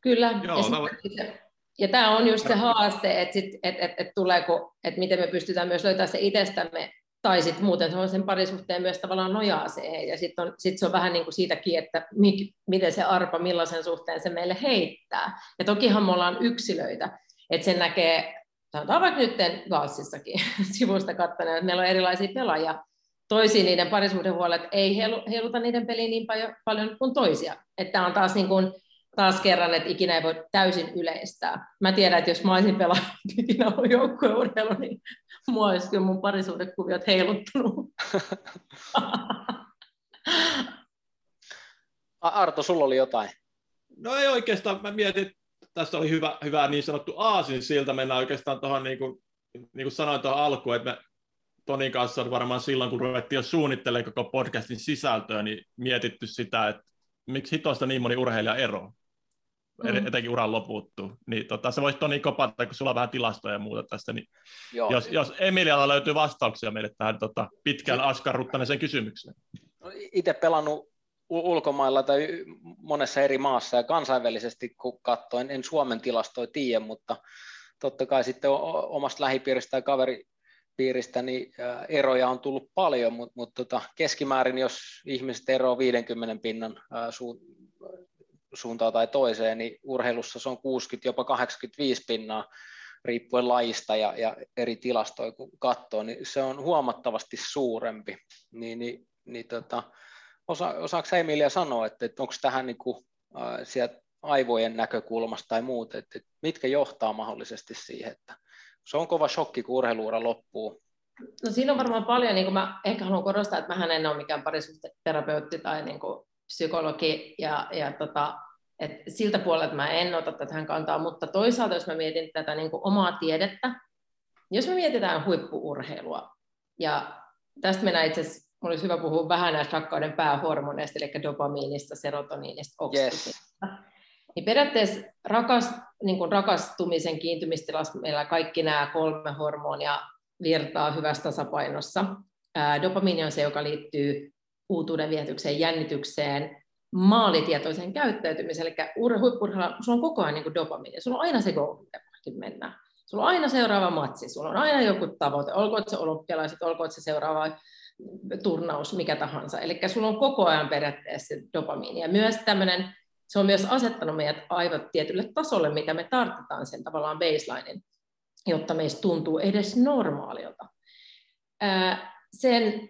Kyllä, Joo, ja no... Ja tämä on just se haaste, että, sit, et, et, et tuleeko, että miten me pystytään myös löytämään se itsestämme, tai sitten muuten se on sen parisuhteen myös tavallaan nojaa siihen, ja sitten sit se on vähän niin kuin siitäkin, että mi, miten se arpa, millaisen suhteen se meille heittää. Ja tokihan me ollaan yksilöitä, että sen näkee, sanotaan vaikka nyt Gaussissakin <laughs> sivusta katsoneet, että meillä on erilaisia pelaajia, toisiin niiden parisuhdehuolet ei heiluta niiden peliin niin paljon, kuin toisia. Että on taas niin kuin, taas kerran, että ikinä ei voi täysin yleistää. Mä tiedän, että jos mä olisin pelannut <laughs> ikinä joukkueurheilu, niin <laughs> mua olisi kyllä mun parisuudekuviot heiluttunut. <laughs> Arto, sulla oli jotain. No ei oikeastaan, mä mietin, että tässä oli hyvä, hyvä niin sanottu aasin siltä, mennään oikeastaan tuohon, niin kuin, niin kuin sanoin tuohon alkuun, että me Tonin kanssa on varmaan silloin, kun ruvettiin jo suunnittelemaan koko podcastin sisältöä, niin mietitty sitä, että miksi hitoista niin moni urheilija eroaa mm. etenkin uran loputtuu. Niin tota, se voisi Toni kopata, kun sulla on vähän tilastoja ja muuta tästä, niin Joo. jos, jos Emilialla löytyy vastauksia meille tähän tota, pitkään askarruttaneeseen kysymykseen. No, Itse pelannut ulkomailla tai monessa eri maassa ja kansainvälisesti, kun katsoin, en Suomen tilastoja tiedä, mutta totta kai sitten omasta lähipiiristä ja kaveripiiristä niin eroja on tullut paljon, mutta, mutta tota, keskimäärin, jos ihmiset eroavat 50 pinnan suuntaan tai toiseen, niin urheilussa se on 60, jopa 85 pinnaa riippuen lajista ja, ja eri tilastoja kun katsoo, niin se on huomattavasti suurempi. Niin, niin, niin tota, osa, osaako Emilia sanoa, että, että onko tähän niin kuin, äh, sieltä aivojen näkökulmasta tai muut, että mitkä johtaa mahdollisesti siihen, että se on kova shokki, kun urheiluura loppuu. No siinä on varmaan paljon, niin kuin mä ehkä haluan korostaa, että mä en ole mikään parisuhteterapeutti tai niin kuin psykologi, ja, ja tota, et siltä puolelta mä en ota tähän kantaa, mutta toisaalta jos mä mietin tätä niin kuin omaa tiedettä, jos me mietitään huippuurheilua, ja tästä mennään itse asiassa, olisi hyvä puhua vähän näistä rakkauden päähormoneista, eli dopamiinista, serotoniinista, oksitosiinista. Yes. Niin periaatteessa rakas, niin kuin rakastumisen kiintymistilassa meillä kaikki nämä kolme hormonia virtaa hyvässä tasapainossa. Ää, dopamiini on se, joka liittyy uutuuden vietykseen, jännitykseen, maalitietoiseen käyttäytymiseen, eli huippurheilulla sulla on koko ajan niin dopamiini, sulla on aina se goal, mitä mennään. Sulla on aina seuraava matsi, sulla on aina joku tavoite, olkoon se olympialaiset, olkoon se seuraava turnaus, mikä tahansa. Eli sulla on koko ajan periaatteessa dopamiini. Ja myös tämmöinen, se on myös asettanut meidät aivot tietylle tasolle, mitä me tarvitaan sen tavallaan baselinein, jotta meistä tuntuu edes normaalilta. Sen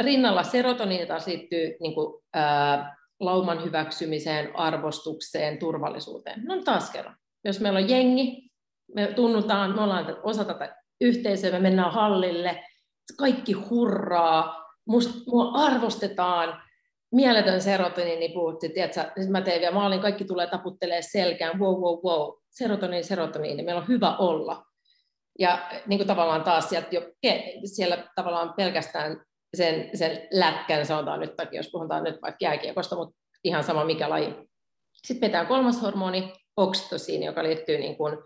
rinnalla serotoniini taas liittyy niin kuin, ää, lauman hyväksymiseen, arvostukseen, turvallisuuteen. No taas kerran. Jos meillä on jengi, me tunnutaan, me ollaan osa tätä yhteisöä, me mennään hallille, kaikki hurraa, musta, mua arvostetaan, mieletön serotoniini niin puhuttiin, tiedätkö, mä tein vielä maalin, kaikki tulee taputtelee selkään, wow, wow, wow, serotoniini, serotoniini, meillä on hyvä olla. Ja niin kuin tavallaan taas sieltä jo, siellä tavallaan pelkästään sen, sen lätkän, sanotaan nyt, jos puhutaan nyt vaikka jääkiekosta, mutta ihan sama mikä laji. Sitten pitää kolmas hormoni, oksitosiini, joka liittyy niin kuin,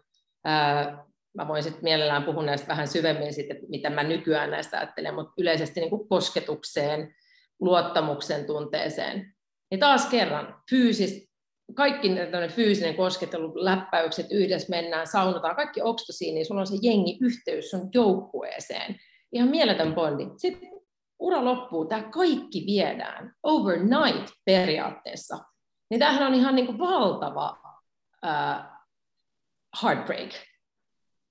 ää, mä voin sitten mielellään puhua näistä vähän syvemmin, sit, että mitä mä nykyään näistä ajattelen, mutta yleisesti niin kuin kosketukseen, luottamuksen tunteeseen. Niin taas kerran fyysistä, kaikki fyysinen koskettelu, läppäykset, yhdessä mennään, saunotaan, kaikki oksitosiini, sulla on se jengi yhteys sun joukkueeseen. Ihan mieletön bondi. Sitten ura loppuu, tämä kaikki viedään overnight periaatteessa. Niin tämähän on ihan niin kuin valtava uh, heartbreak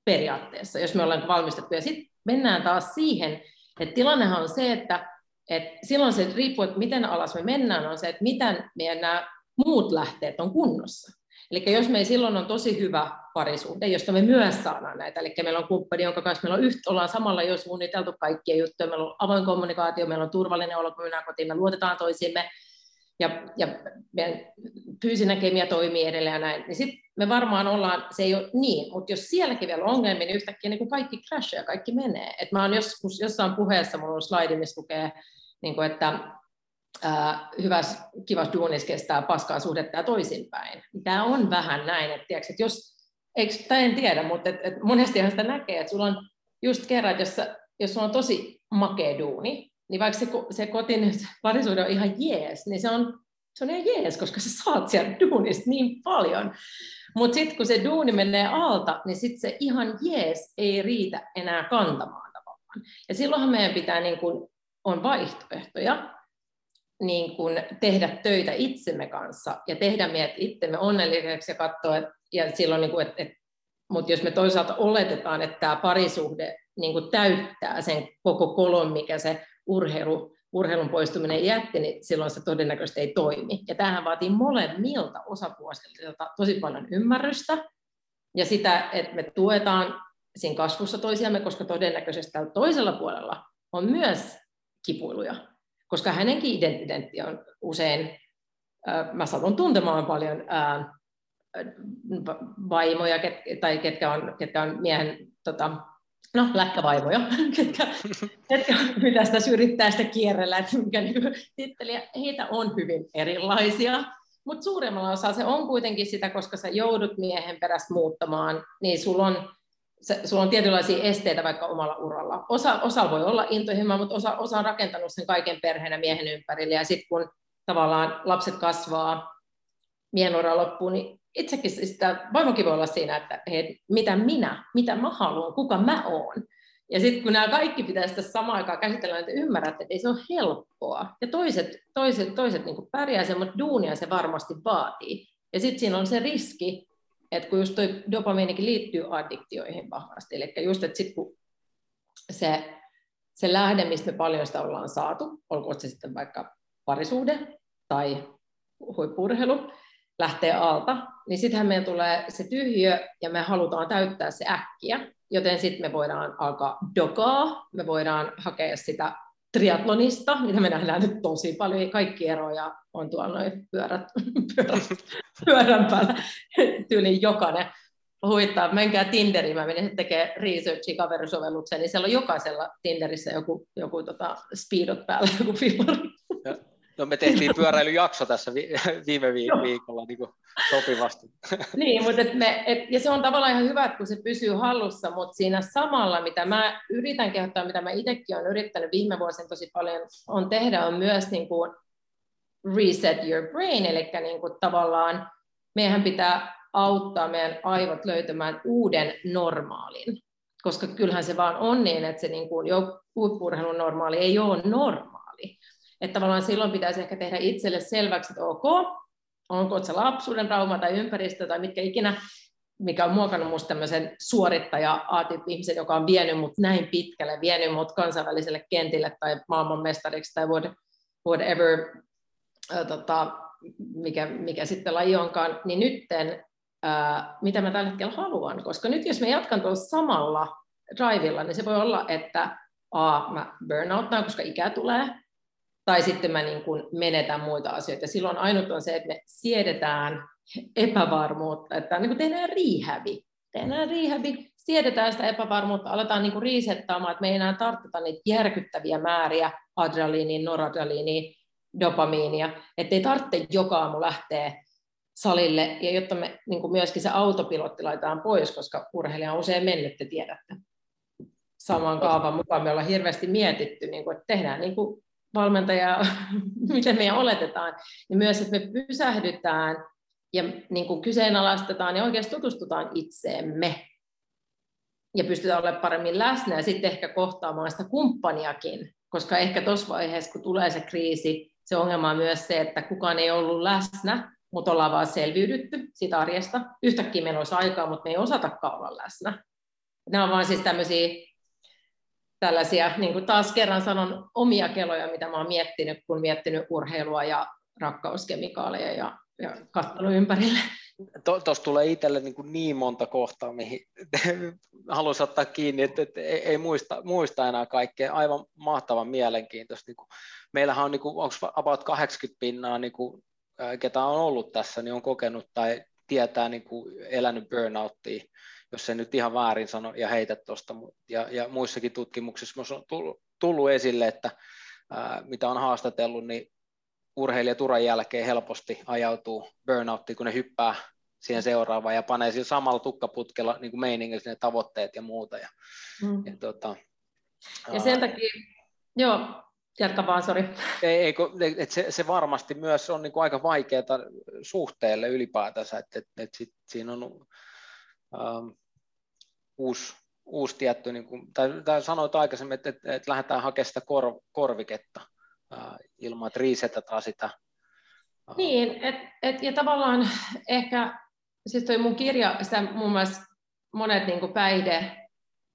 periaatteessa, jos me ollaan valmistettu. Ja sitten mennään taas siihen, että tilannehan on se, että, että silloin se riippuu, että miten alas me mennään, on se, että miten meidän nämä muut lähteet on kunnossa. Eli jos me silloin on tosi hyvä parisuhde, josta me myös saadaan näitä, eli meillä on kumppani, jonka kanssa meillä on yhtä, ollaan samalla jo suunniteltu kaikkia juttuja, meillä on avoin kommunikaatio, meillä on turvallinen olo, kun mennään kotiin, me luotetaan toisiimme, ja, ja meidän fyysinen kemia toimii edelleen ja näin, niin sitten me varmaan ollaan, se ei ole niin, mutta jos sielläkin vielä on ongelmia, niin yhtäkkiä niin kuin kaikki crashia ja kaikki menee. Et mä oon joskus jossain puheessa, mulla on slaidi, missä lukee, niin kuin, että äh, hyvässä, kivassa duunissa kestää paskaa suhdetta ja toisinpäin. Tämä on vähän näin, että, tiiäks, että jos, eikö, tai en tiedä, mutta et, et monestihan sitä näkee, että sulla on just kerran, jos, jos sulla on tosi makea duuni, niin vaikka se, se kotin parisuuden on ihan jees, niin se on, se on ihan jees, koska sä saat sieltä duunista niin paljon. Mutta sitten kun se duuni menee alta, niin sitten se ihan jees ei riitä enää kantamaan tavallaan. Ja silloinhan meidän pitää, niin kun, on vaihtoehtoja, niin kun tehdä töitä itsemme kanssa ja tehdä meidät itsemme onnelliseksi ja katsoa, et, ja silloin, niin että et, mutta jos me toisaalta oletetaan, että tämä parisuhde niin kuin täyttää sen koko kolon, mikä se urheilu, urheilun poistuminen jätti, niin silloin se todennäköisesti ei toimi. Ja tämähän vaatii molemmilta osapuolilta tosi paljon ymmärrystä ja sitä, että me tuetaan siinä kasvussa toisiamme, koska todennäköisesti tällä toisella puolella on myös kipuiluja, koska hänenkin identiteetti on usein, mä satun tuntemaan paljon vaimoja tai ketkä on, ketkä on miehen tota, no, läkkävaivoja, <laughs> ketkä, <laughs> ketkä mitä sitä yrittää sitä kierrellä, että mikä niin titteli, heitä on hyvin erilaisia, mutta suuremmalla osaa se on kuitenkin sitä, koska sä joudut miehen perässä muuttamaan, niin sulla on, se, sulla on tietynlaisia esteitä vaikka omalla uralla. Osa, osa voi olla intohimoa, mutta osa, osa on rakentanut sen kaiken perheenä miehen ympärille, ja sitten kun tavallaan lapset kasvaa, miehen ura loppuu, niin itsekin sitä vaimokin voi olla siinä, että hei, mitä minä, mitä mä haluan, kuka mä oon. Ja sitten kun nämä kaikki pitää sitä samaan aikaan käsitellä, niin ymmärrät, että ei se ole helppoa. Ja toiset, toiset, toiset niin pärjää sen, mutta duunia se varmasti vaatii. Ja sitten siinä on se riski, että kun just toi dopamiinikin liittyy addiktioihin vahvasti, eli just, että sitten kun se, se lähde, mistä me paljon sitä ollaan saatu, olkoon se sitten vaikka parisuhde tai huippurheilu, lähtee alta, niin sittenhän meidän tulee se tyhjö ja me halutaan täyttää se äkkiä, joten sitten me voidaan alkaa dokaa, me voidaan hakea sitä triatlonista, mitä me nähdään nyt tosi paljon, kaikki eroja on tuolla noin pyörät, pyörät, pyörän päällä, tyyliin jokainen. Huittaa, menkää Tinderiin, mä menin tekemään researchia kaverisovellukseen, niin siellä on jokaisella Tinderissä joku, joku tota speedot päällä, joku fillari. No me tehtiin <laughs> pyöräilyjakso tässä vi- <laughs> viime vi- viikolla <laughs> niin sopivasti. niin, mutta et me, et, ja se on tavallaan ihan hyvä, kun se pysyy hallussa, mutta siinä samalla, mitä mä yritän kehottaa, mitä mä itsekin olen yrittänyt viime vuosina tosi paljon on tehdä, on myös niin kuin reset your brain, eli niin kuin tavallaan meidän pitää auttaa meidän aivot löytämään uuden normaalin, koska kyllähän se vaan on niin, että se niin kuin jo normaali ei ole normaali. Että tavallaan silloin pitäisi ehkä tehdä itselle selväksi, että ok, onko se lapsuuden trauma tai ympäristö tai mitkä ikinä, mikä on muokannut minusta tämmöisen suorittaja ihmisen, joka on vienyt mut näin pitkälle, vienyt mut kansainväliselle kentille tai maailmanmestariksi tai whatever, tota, mikä, mikä sitten laji onkaan, niin nytten ää, mitä mä tällä hetkellä haluan, koska nyt jos mä jatkan tuolla samalla drivilla, niin se voi olla, että A, mä burnouttaan, koska ikä tulee, tai sitten mä niin kuin menetän muita asioita. Silloin ainut on se, että me siedetään epävarmuutta, että niin kuin tehdään riihävi. Tehdään riihävi, siedetään sitä epävarmuutta, aletaan niin kuin riisettaamaan, että me ei enää tarvita niitä järkyttäviä määriä adrenaliinia, noradrenaliinia, dopamiinia, että ei tarvitse joka aamu lähteä salille, ja jotta me niin kuin myöskin se autopilotti laitetaan pois, koska urheilija on usein mennyt, te tiedätte. Saman kaavan mukaan me ollaan hirveästi mietitty, niin kuin, että tehdään niin kuin valmentaja, <laughs> miten me oletetaan, niin myös, että me pysähdytään ja niin kuin kyseenalaistetaan ja oikeasti tutustutaan itseemme ja pystytään olemaan paremmin läsnä ja sitten ehkä kohtaamaan sitä kumppaniakin, koska ehkä tuossa vaiheessa, kun tulee se kriisi, se ongelma on myös se, että kukaan ei ollut läsnä, mutta ollaan vaan selviydytty siitä arjesta. Yhtäkkiä meillä olisi aikaa, mutta me ei osatakaan olla läsnä. Nämä on vaan siis tämmöisiä tällaisia, niin kuin taas kerran sanon, omia keloja, mitä mä oon miettinyt, kun miettinyt urheilua ja rakkauskemikaaleja ja, ja katsonut ympärille. Tuossa tulee itselle niin, kuin niin monta kohtaa, mihin <laughs> haluaisin ottaa kiinni, että, että ei, ei muista, muista enää kaikkea. Aivan mahtavan mielenkiintoista. Niin kuin, meillähän on, niin kuin, onko about 80 pinnaa niin kuin ketä on ollut tässä, niin on kokenut tai tietää niin kuin elänyt burnouttia, jos se nyt ihan väärin sano ja heitä tuosta. Ja, ja muissakin tutkimuksissa on tullut, tullut esille, että ää, mitä on haastatellut, niin urheilijat uran jälkeen helposti ajautuu burnouttiin, kun ne hyppää siihen seuraavaan ja panee sillä samalla tukkaputkella niin kuin meiningillä ne tavoitteet ja muuta. Ja, mm. ja, tota, ja sen takia, joo, Jatka vaan, sori. Ei, ei, et se, se, varmasti myös on niin kuin aika vaikeaa suhteelle ylipäätänsä, että et, et sit, siinä on ähm, uusi, uusi tietty, niin kuin, tai, tai sanoit aikaisemmin, että, että, että lähdetään hakemaan sitä kor, korviketta äh, ilman, että riisetetään sitä. Äh. Niin, et, et, ja tavallaan ehkä, siis toi mun kirja, sitä mun mielestä monet niin kuin päihde,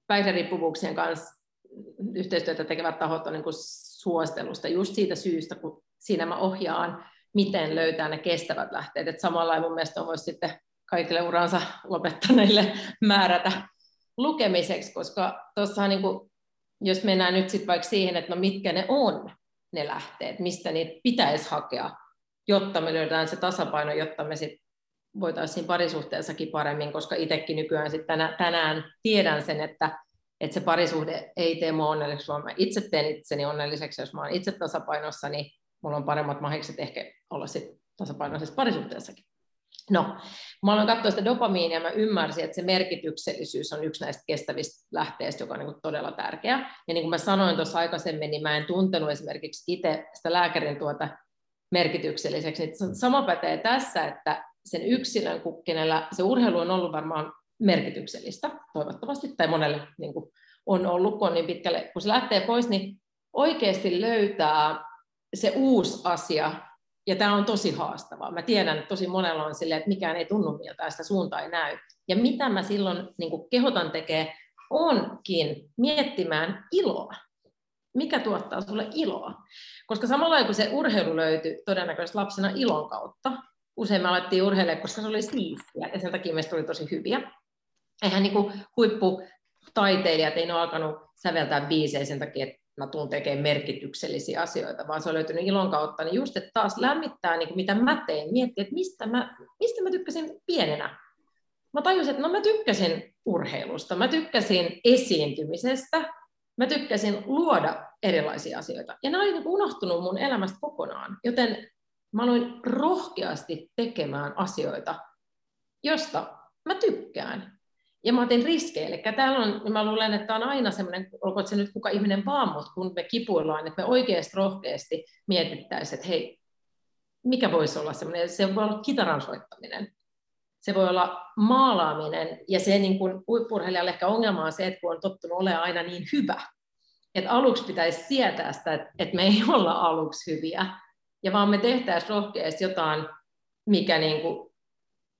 päihderiippuvuuksien kanssa yhteistyötä tekevät tahot on niin kuin suostelusta just siitä syystä, kun siinä mä ohjaan, miten löytää ne kestävät lähteet. Et samalla mun mielestä voisi sitten kaikille uransa lopettaneille määrätä lukemiseksi, koska tuossa niin jos mennään nyt sitten vaikka siihen, että no mitkä ne on, ne lähteet, mistä niitä pitäisi hakea, jotta me löydään se tasapaino, jotta me sitten voitaisiin parisuhteessakin paremmin, koska itsekin nykyään sit tänään, tänään tiedän sen, että että se parisuhde ei tee mua onnelliseksi, vaan mä itse teen itseni onnelliseksi, jos mä oon itse tasapainossa, niin mulla on paremmat mahikset ehkä olla sit tasapainoisessa parisuhteessakin. No, mä aloin katsoa sitä dopamiinia ja mä ymmärsin, että se merkityksellisyys on yksi näistä kestävistä lähteistä, joka on niin todella tärkeä. Ja niin kuin mä sanoin tuossa aikaisemmin, niin mä en tuntenut esimerkiksi itse sitä lääkärin tuota merkitykselliseksi. Niin sama pätee tässä, että sen yksilön, kun kenellä se urheilu on ollut varmaan merkityksellistä, toivottavasti, tai monelle niin kuin on ollut, kun on niin pitkälle, kun se lähtee pois, niin oikeasti löytää se uusi asia, ja tämä on tosi haastavaa. Mä tiedän, että tosi monella on silleen, että mikään ei tunnu miltä, sitä suunta ei näy. Ja mitä mä silloin niin kehotan tekee, onkin miettimään iloa. Mikä tuottaa sulle iloa? Koska samalla kun se urheilu löytyy todennäköisesti lapsena ilon kautta, usein me alettiin urheilemaan, koska se oli siistiä ja sen takia meistä tuli tosi hyviä. Eihän niin huipputaiteilijat ei ole alkanut säveltää biisejä sen takia, että mä tuun tekemään merkityksellisiä asioita, vaan se on löytynyt ilon kautta, niin just, että taas lämmittää, niin kuin mitä mä teen, miettiä, että mistä mä, mistä mä tykkäsin pienenä. Mä tajusin, että no mä tykkäsin urheilusta, mä tykkäsin esiintymisestä, mä tykkäsin luoda erilaisia asioita. Ja nämä oli niin unohtunut mun elämästä kokonaan, joten mä aloin rohkeasti tekemään asioita, josta mä tykkään. Ja mä otin riskejä. Eli täällä on, niin mä luulen, että on aina semmoinen, olkoon se nyt kuka ihminen vaan, mutta kun me kipuillaan, että me oikeasti rohkeasti mietittäisiin, että hei, mikä voisi olla semmoinen, se voi olla kitaran soittaminen, se voi olla maalaaminen, ja se niin kuin huippurheilijalle ehkä ongelma on se, että kun on tottunut olemaan aina niin hyvä, että aluksi pitäisi sietää sitä, että, me ei olla aluksi hyviä, ja vaan me tehtäisiin rohkeasti jotain, mikä niin kuin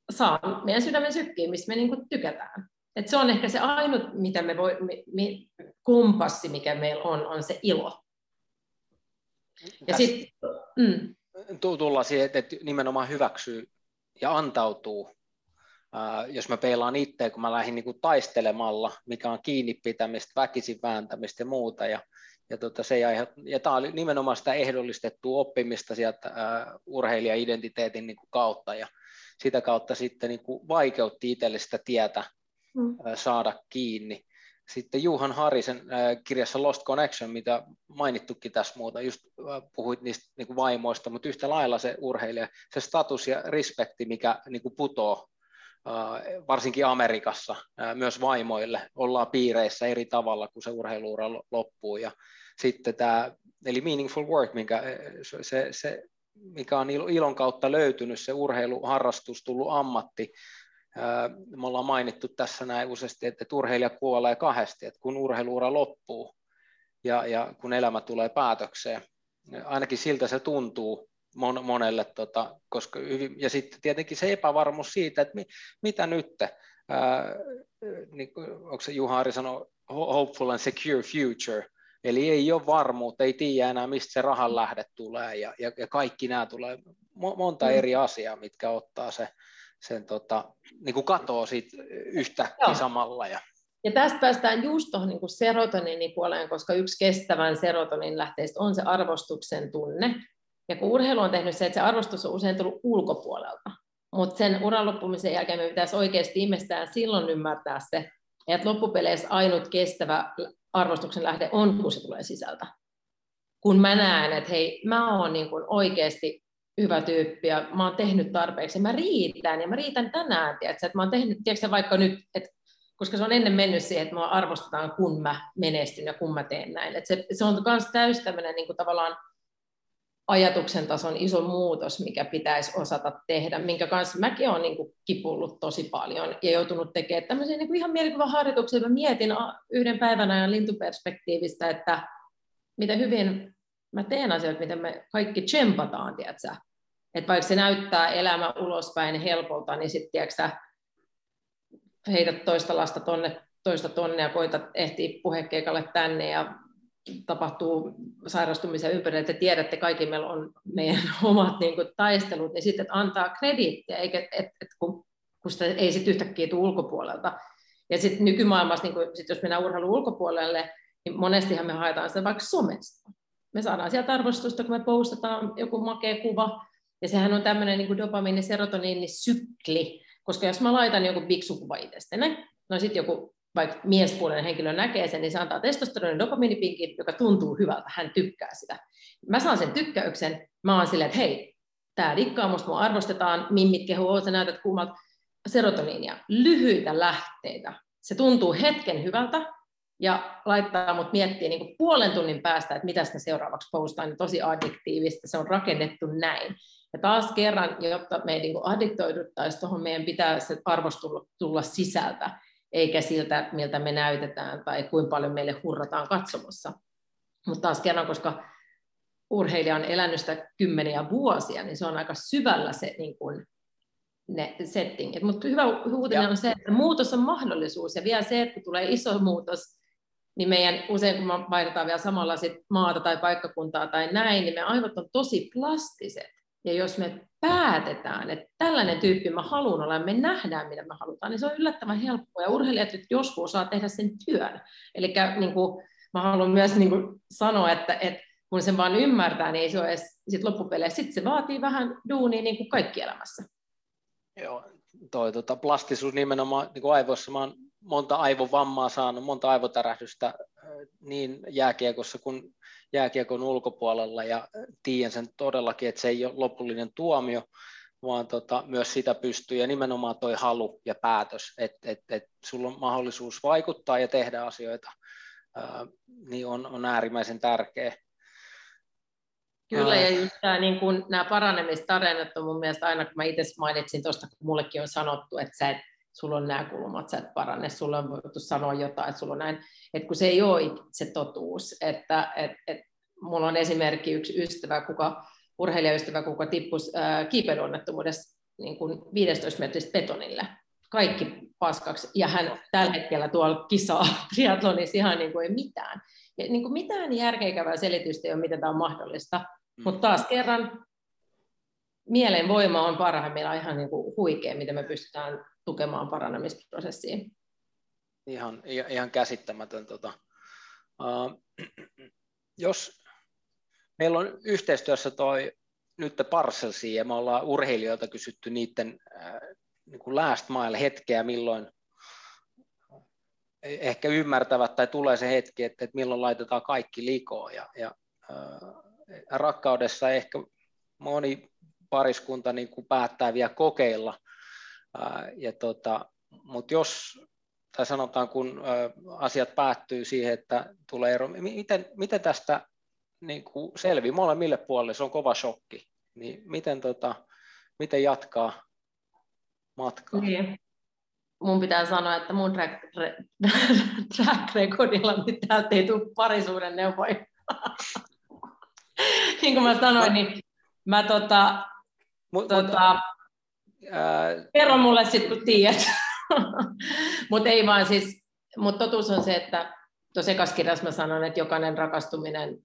saa meidän sydämen sykkiin, mistä me niin kuin tykätään. Et se on ehkä se ainut, mitä me voi, mi, mi, kompassi, mikä meillä on, on se ilo. Ja sitten mm. tullaan siihen, että nimenomaan hyväksyy ja antautuu. Jos mä peilaan itse, kun mä lähdin niinku taistelemalla, mikä on kiinni pitämistä, väkisin vääntämistä ja muuta, ja, ja, tota, se ja tämä oli nimenomaan sitä ehdollistettua oppimista sieltä uh, urheilija-identiteetin niinku kautta, ja sitä kautta sitten niinku vaikeutti itselle sitä tietä mm. saada kiinni. Sitten Juhan Harisen kirjassa Lost Connection, mitä mainittukin tässä muuta, just puhuit niistä niin kuin vaimoista, mutta yhtä lailla se urheilija, se status ja respekti, mikä niin kuin putoo varsinkin Amerikassa myös vaimoille, ollaan piireissä eri tavalla, kun se urheiluura loppuu. Ja sitten tämä, eli meaningful work, minkä, se, se, mikä on ilon kautta löytynyt, se urheiluharrastus, tullut ammatti, me ollaan mainittu tässä näin useasti, että urheilija kuolee kahdesti, että kun urheiluura loppuu ja, ja kun elämä tulee päätökseen. Ainakin siltä se tuntuu mon, monelle, tota, koska, ja sitten tietenkin se epävarmuus siitä, että mi, mitä nyt, ää, niin, onko se Juhari sanoi, hopeful and secure future, eli ei ole varmuutta, ei tiedä enää, mistä se rahan lähde tulee, ja, ja, ja kaikki nämä tulee, monta mm. eri asiaa, mitkä ottaa se sen tota, niin kuin katoo siitä yhtäkkiä samalla. Ja... ja tästä päästään just tuohon niin serotoniinin puoleen, koska yksi kestävän serotonin lähteistä on se arvostuksen tunne. Ja kun urheilu on tehnyt se, että se arvostus on usein tullut ulkopuolelta, mutta sen uran loppumisen jälkeen me pitäisi oikeasti viimeistään silloin ymmärtää se, että loppupeleissä ainut kestävä arvostuksen lähde on, kun se tulee sisältä. Kun mä näen, että hei, mä oon niin kuin oikeasti hyvä tyyppi ja mä oon tehnyt tarpeeksi ja mä riitän ja mä riitän tänään, tiedätkö, että mä oon tehnyt, tiedätkö, vaikka nyt, että koska se on ennen mennyt siihen, että mua arvostetaan, kun mä menestyn ja kun mä teen näin. Että se, se on myös täys tämmöinen niin tavallaan ajatuksen tason iso muutos, mikä pitäisi osata tehdä, minkä kanssa mäkin olen niin kuin kipullut tosi paljon ja joutunut tekemään tämmöisiä niin ihan mielikuvaharjoituksia. Mä mietin yhden päivän ajan lintuperspektiivistä, että miten hyvin mä teen asioita, miten me kaikki tsempataan, tiedätkö? Että vaikka se näyttää elämä ulospäin helpolta, niin sitten heität toista lasta tonne, toista tonne ja koitat ehtiä puhekeikalle tänne ja tapahtuu sairastumisen ympärillä, että tiedätte, kaikki meillä on meidän <laughs> omat niin kuin, taistelut, niin sitten antaa krediittiä, eikä, et, et, kun, kun sitä ei sitten yhtäkkiä tule ulkopuolelta. Ja sitten nykymaailmassa, niin kun, sit jos mennään urheilun ulkopuolelle, niin monestihan me haetaan sitä vaikka somesta. Me saadaan sieltä arvostusta, kun me postataan joku makea kuva, ja sehän on tämmöinen niin dopamiini serotoniini sykli, koska jos mä laitan joku biksukuva itsestäni, no sitten joku vaikka miespuolinen henkilö näkee sen, niin se antaa testosteronin dopamiinipinkin, joka tuntuu hyvältä, hän tykkää sitä. Mä saan sen tykkäyksen, mä oon silleen, että hei, tämä dikkaa musta, mua arvostetaan, mimmit kehuu, sä näytät kuumalta serotoniinia, lyhyitä lähteitä. Se tuntuu hetken hyvältä, ja laittaa mut miettiä niin puolen tunnin päästä, että mitä sitä seuraavaksi postaan, niin tosi addiktiivista, se on rakennettu näin. Ja taas kerran, jotta me ei niin addiktoiduttaisi tuohon, meidän pitää se arvostus tulla, tulla sisältä, eikä siltä, miltä me näytetään tai kuinka paljon meille hurrataan katsomossa. Mutta taas kerran, koska urheilija on elänyt sitä kymmeniä vuosia, niin se on aika syvällä se niin kuin, ne settingit. Mutta hyvä uutinen on se, että muutos on mahdollisuus, ja vielä se, että tulee iso muutos, niin meidän usein kun me vaihdetaan vielä samalla sit maata tai paikkakuntaa tai näin, niin me aivot on tosi plastiset. Ja jos me päätetään, että tällainen tyyppi mä haluan olla me nähdään, mitä me halutaan, niin se on yllättävän helppoa. Ja urheilijat joskus osaa tehdä sen työn. Eli niin kuin, mä haluan myös niin kuin sanoa, että, että kun sen vaan ymmärtää, niin se ole edes sit loppupeleissä. Sitten se vaatii vähän duunia niin kuin kaikki elämässä. Joo, toi tota, plastisuus nimenomaan niin kuin aivoissa. Mä oon monta aivovammaa saanut, monta aivotärähdystä niin jääkiekossa kuin jääkiekon ulkopuolella ja tiedän sen todellakin, että se ei ole lopullinen tuomio, vaan tota, myös sitä pystyy ja nimenomaan toi halu ja päätös, että et, et sulla on mahdollisuus vaikuttaa ja tehdä asioita, ää, niin on, on äärimmäisen tärkeä. Kyllä, ja just tämä, niin kun, nämä paranemistarinat on mun mielestä aina, kun mä itse mainitsin tuosta, kun mullekin on sanottu, että sä et, sulla on nämä kulmat, sä et parane, sulla on voitu sanoa jotain, että sulla on näin, että kun se ei ole se totuus, että et, et, mulla on esimerkki yksi ystävä, kuka, urheilijaystävä, kuka tippui äh, kiipeilyonnettomuudessa niin kuin 15 metristä betonille. Kaikki paskaksi, ja hän tällä hetkellä tuolla kisaa <laughs> triathlonissa ihan niin kuin ei mitään. Ja niin kuin mitään järkeikävää selitystä ei ole, miten tämä on mahdollista. Mm. Mutta taas kerran mielen voima on parhaimmillaan ihan niin kuin huikea, miten me pystytään tukemaan paranemisprosessiin. Ihan, ihan käsittämätön. Tota. Uh, jos meillä on yhteistyössä toi nyt Parcelsi ja me ollaan urheilijoilta kysytty niiden äh, niin kuin last mile hetkeä, milloin ehkä ymmärtävät tai tulee se hetki, että, että milloin laitetaan kaikki likoon ja, ja äh, rakkaudessa ehkä moni pariskunta niin kuin päättää vielä kokeilla, ja tota, mutta jos tai sanotaan kun asiat päättyy siihen, että tulee ero, miten, miten tästä niin kuin selvii molemmille puolille, se on kova shokki, niin miten, tota, miten jatkaa matkaa? Niin mun pitää sanoa, että mun track, <laughs> track recordilla niin täältä ei tule parisuuden neuvoja. <laughs> niin kuin mä sanoin, niin mä tota, Mut, tota, mutta, ää... kerro mulle sitten, kun tiedät. <laughs> mutta ei vaan siis, mutta totuus on se, että tuossa ekaskirjassa mä sanon, että jokainen rakastuminen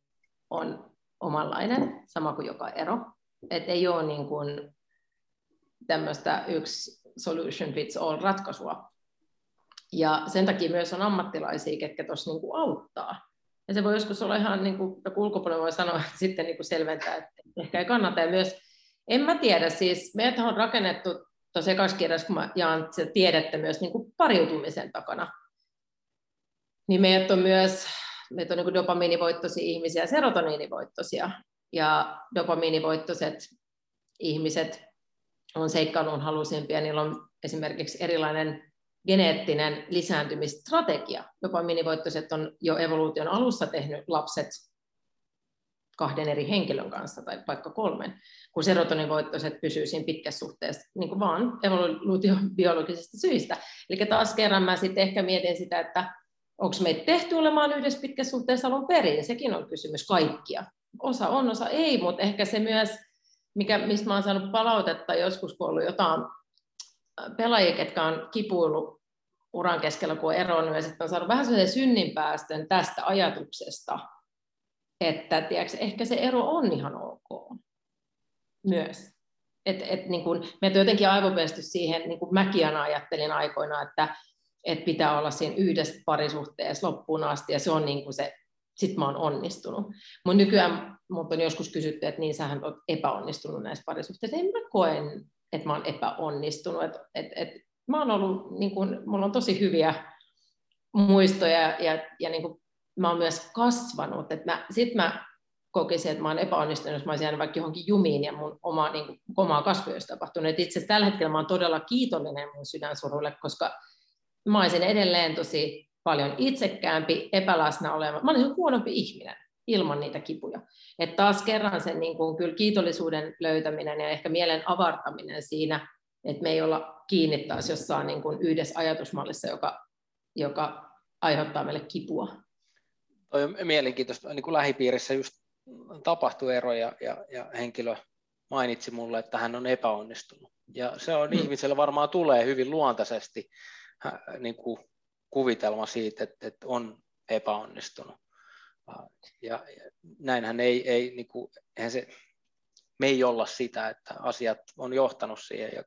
on omanlainen, sama kuin joka ero. Että ei ole niin kuin tämmöistä yksi solution fits all ratkaisua. Ja sen takia myös on ammattilaisia, ketkä tuossa niin auttaa. Ja se voi joskus olla ihan, niin kuin joku ulkopuolella voi sanoa, että sitten niin kuin selventää, että ehkä ei kannata. Ja myös, en mä tiedä, siis meitä on rakennettu tuossa ekaskirjassa, kun mä jaan tiedettä myös niin kuin pariutumisen takana, niin meidät on myös meitä on niin dopamiinivoittoisia ihmisiä ja serotoniinivoittoisia. Ja dopamiinivoittoiset ihmiset on seikkailun halusimpia, niillä on esimerkiksi erilainen geneettinen lisääntymistrategia. Dopamiinivoittoiset on jo evoluution alussa tehnyt lapset kahden eri henkilön kanssa tai vaikka kolmen, kun serotonivoittoiset pysyy siinä pitkässä suhteessa niin kuin vaan evoluutiobiologisista syistä. Eli taas kerran mä sitten ehkä mietin sitä, että onko meitä tehty olemaan yhdessä pitkässä suhteessa alun perin, sekin on kysymys kaikkia. Osa on, osa ei, mutta ehkä se myös mikä, mistä mä olen saanut palautetta joskus, kun ollut jotain äh, pelaajia, jotka on kipuillut uran keskellä, kun on eronnut, ja sitten on saanut vähän sellaisen synninpäästön tästä ajatuksesta, että tiedätkö, ehkä se ero on ihan ok myös. Et, et, niin kun, me jotenkin aivopesty siihen, niin kuin mäkin ajattelin aikoina, että et pitää olla siinä yhdessä parisuhteessa loppuun asti, ja se on niin kuin se sitten mä oon onnistunut. Mun nykyään mut on joskus kysytty, että niin sähän oot epäonnistunut näissä parisuhteissa. En mä koen, että mä oon epäonnistunut. Et, et, et, mä oon ollut, niin kun, mulla on tosi hyviä muistoja ja, ja niin kun, mä oon myös kasvanut. Sitten mä kokisin, että mä oon epäonnistunut, jos mä olisin jäänyt vaikka johonkin jumiin ja mun oma, niin kuin, omaa kasvua olisi tapahtunut. Et itse asiassa tällä hetkellä mä oon todella kiitollinen mun sydänsurulle, koska mä olisin edelleen tosi paljon itsekäämpi, epäläsnä oleva. Mä olen huonompi ihminen ilman niitä kipuja. Että taas kerran sen niin kuin, kyllä kiitollisuuden löytäminen ja ehkä mielen avartaminen siinä, että me ei olla kiinni taas jossain niin kuin yhdessä ajatusmallissa, joka, joka aiheuttaa meille kipua. Toi on mielenkiintoista. Niin kuin lähipiirissä just tapahtui ero ja, ja, ja henkilö mainitsi mulle, että hän on epäonnistunut. Ja se on hmm. ihmiselle varmaan tulee hyvin luontaisesti niin kuin kuvitelma siitä, että, että on epäonnistunut. Ja, ja näinhän ei, ei niin kuin, eihän se, me ei olla sitä, että asiat on johtanut siihen. Ja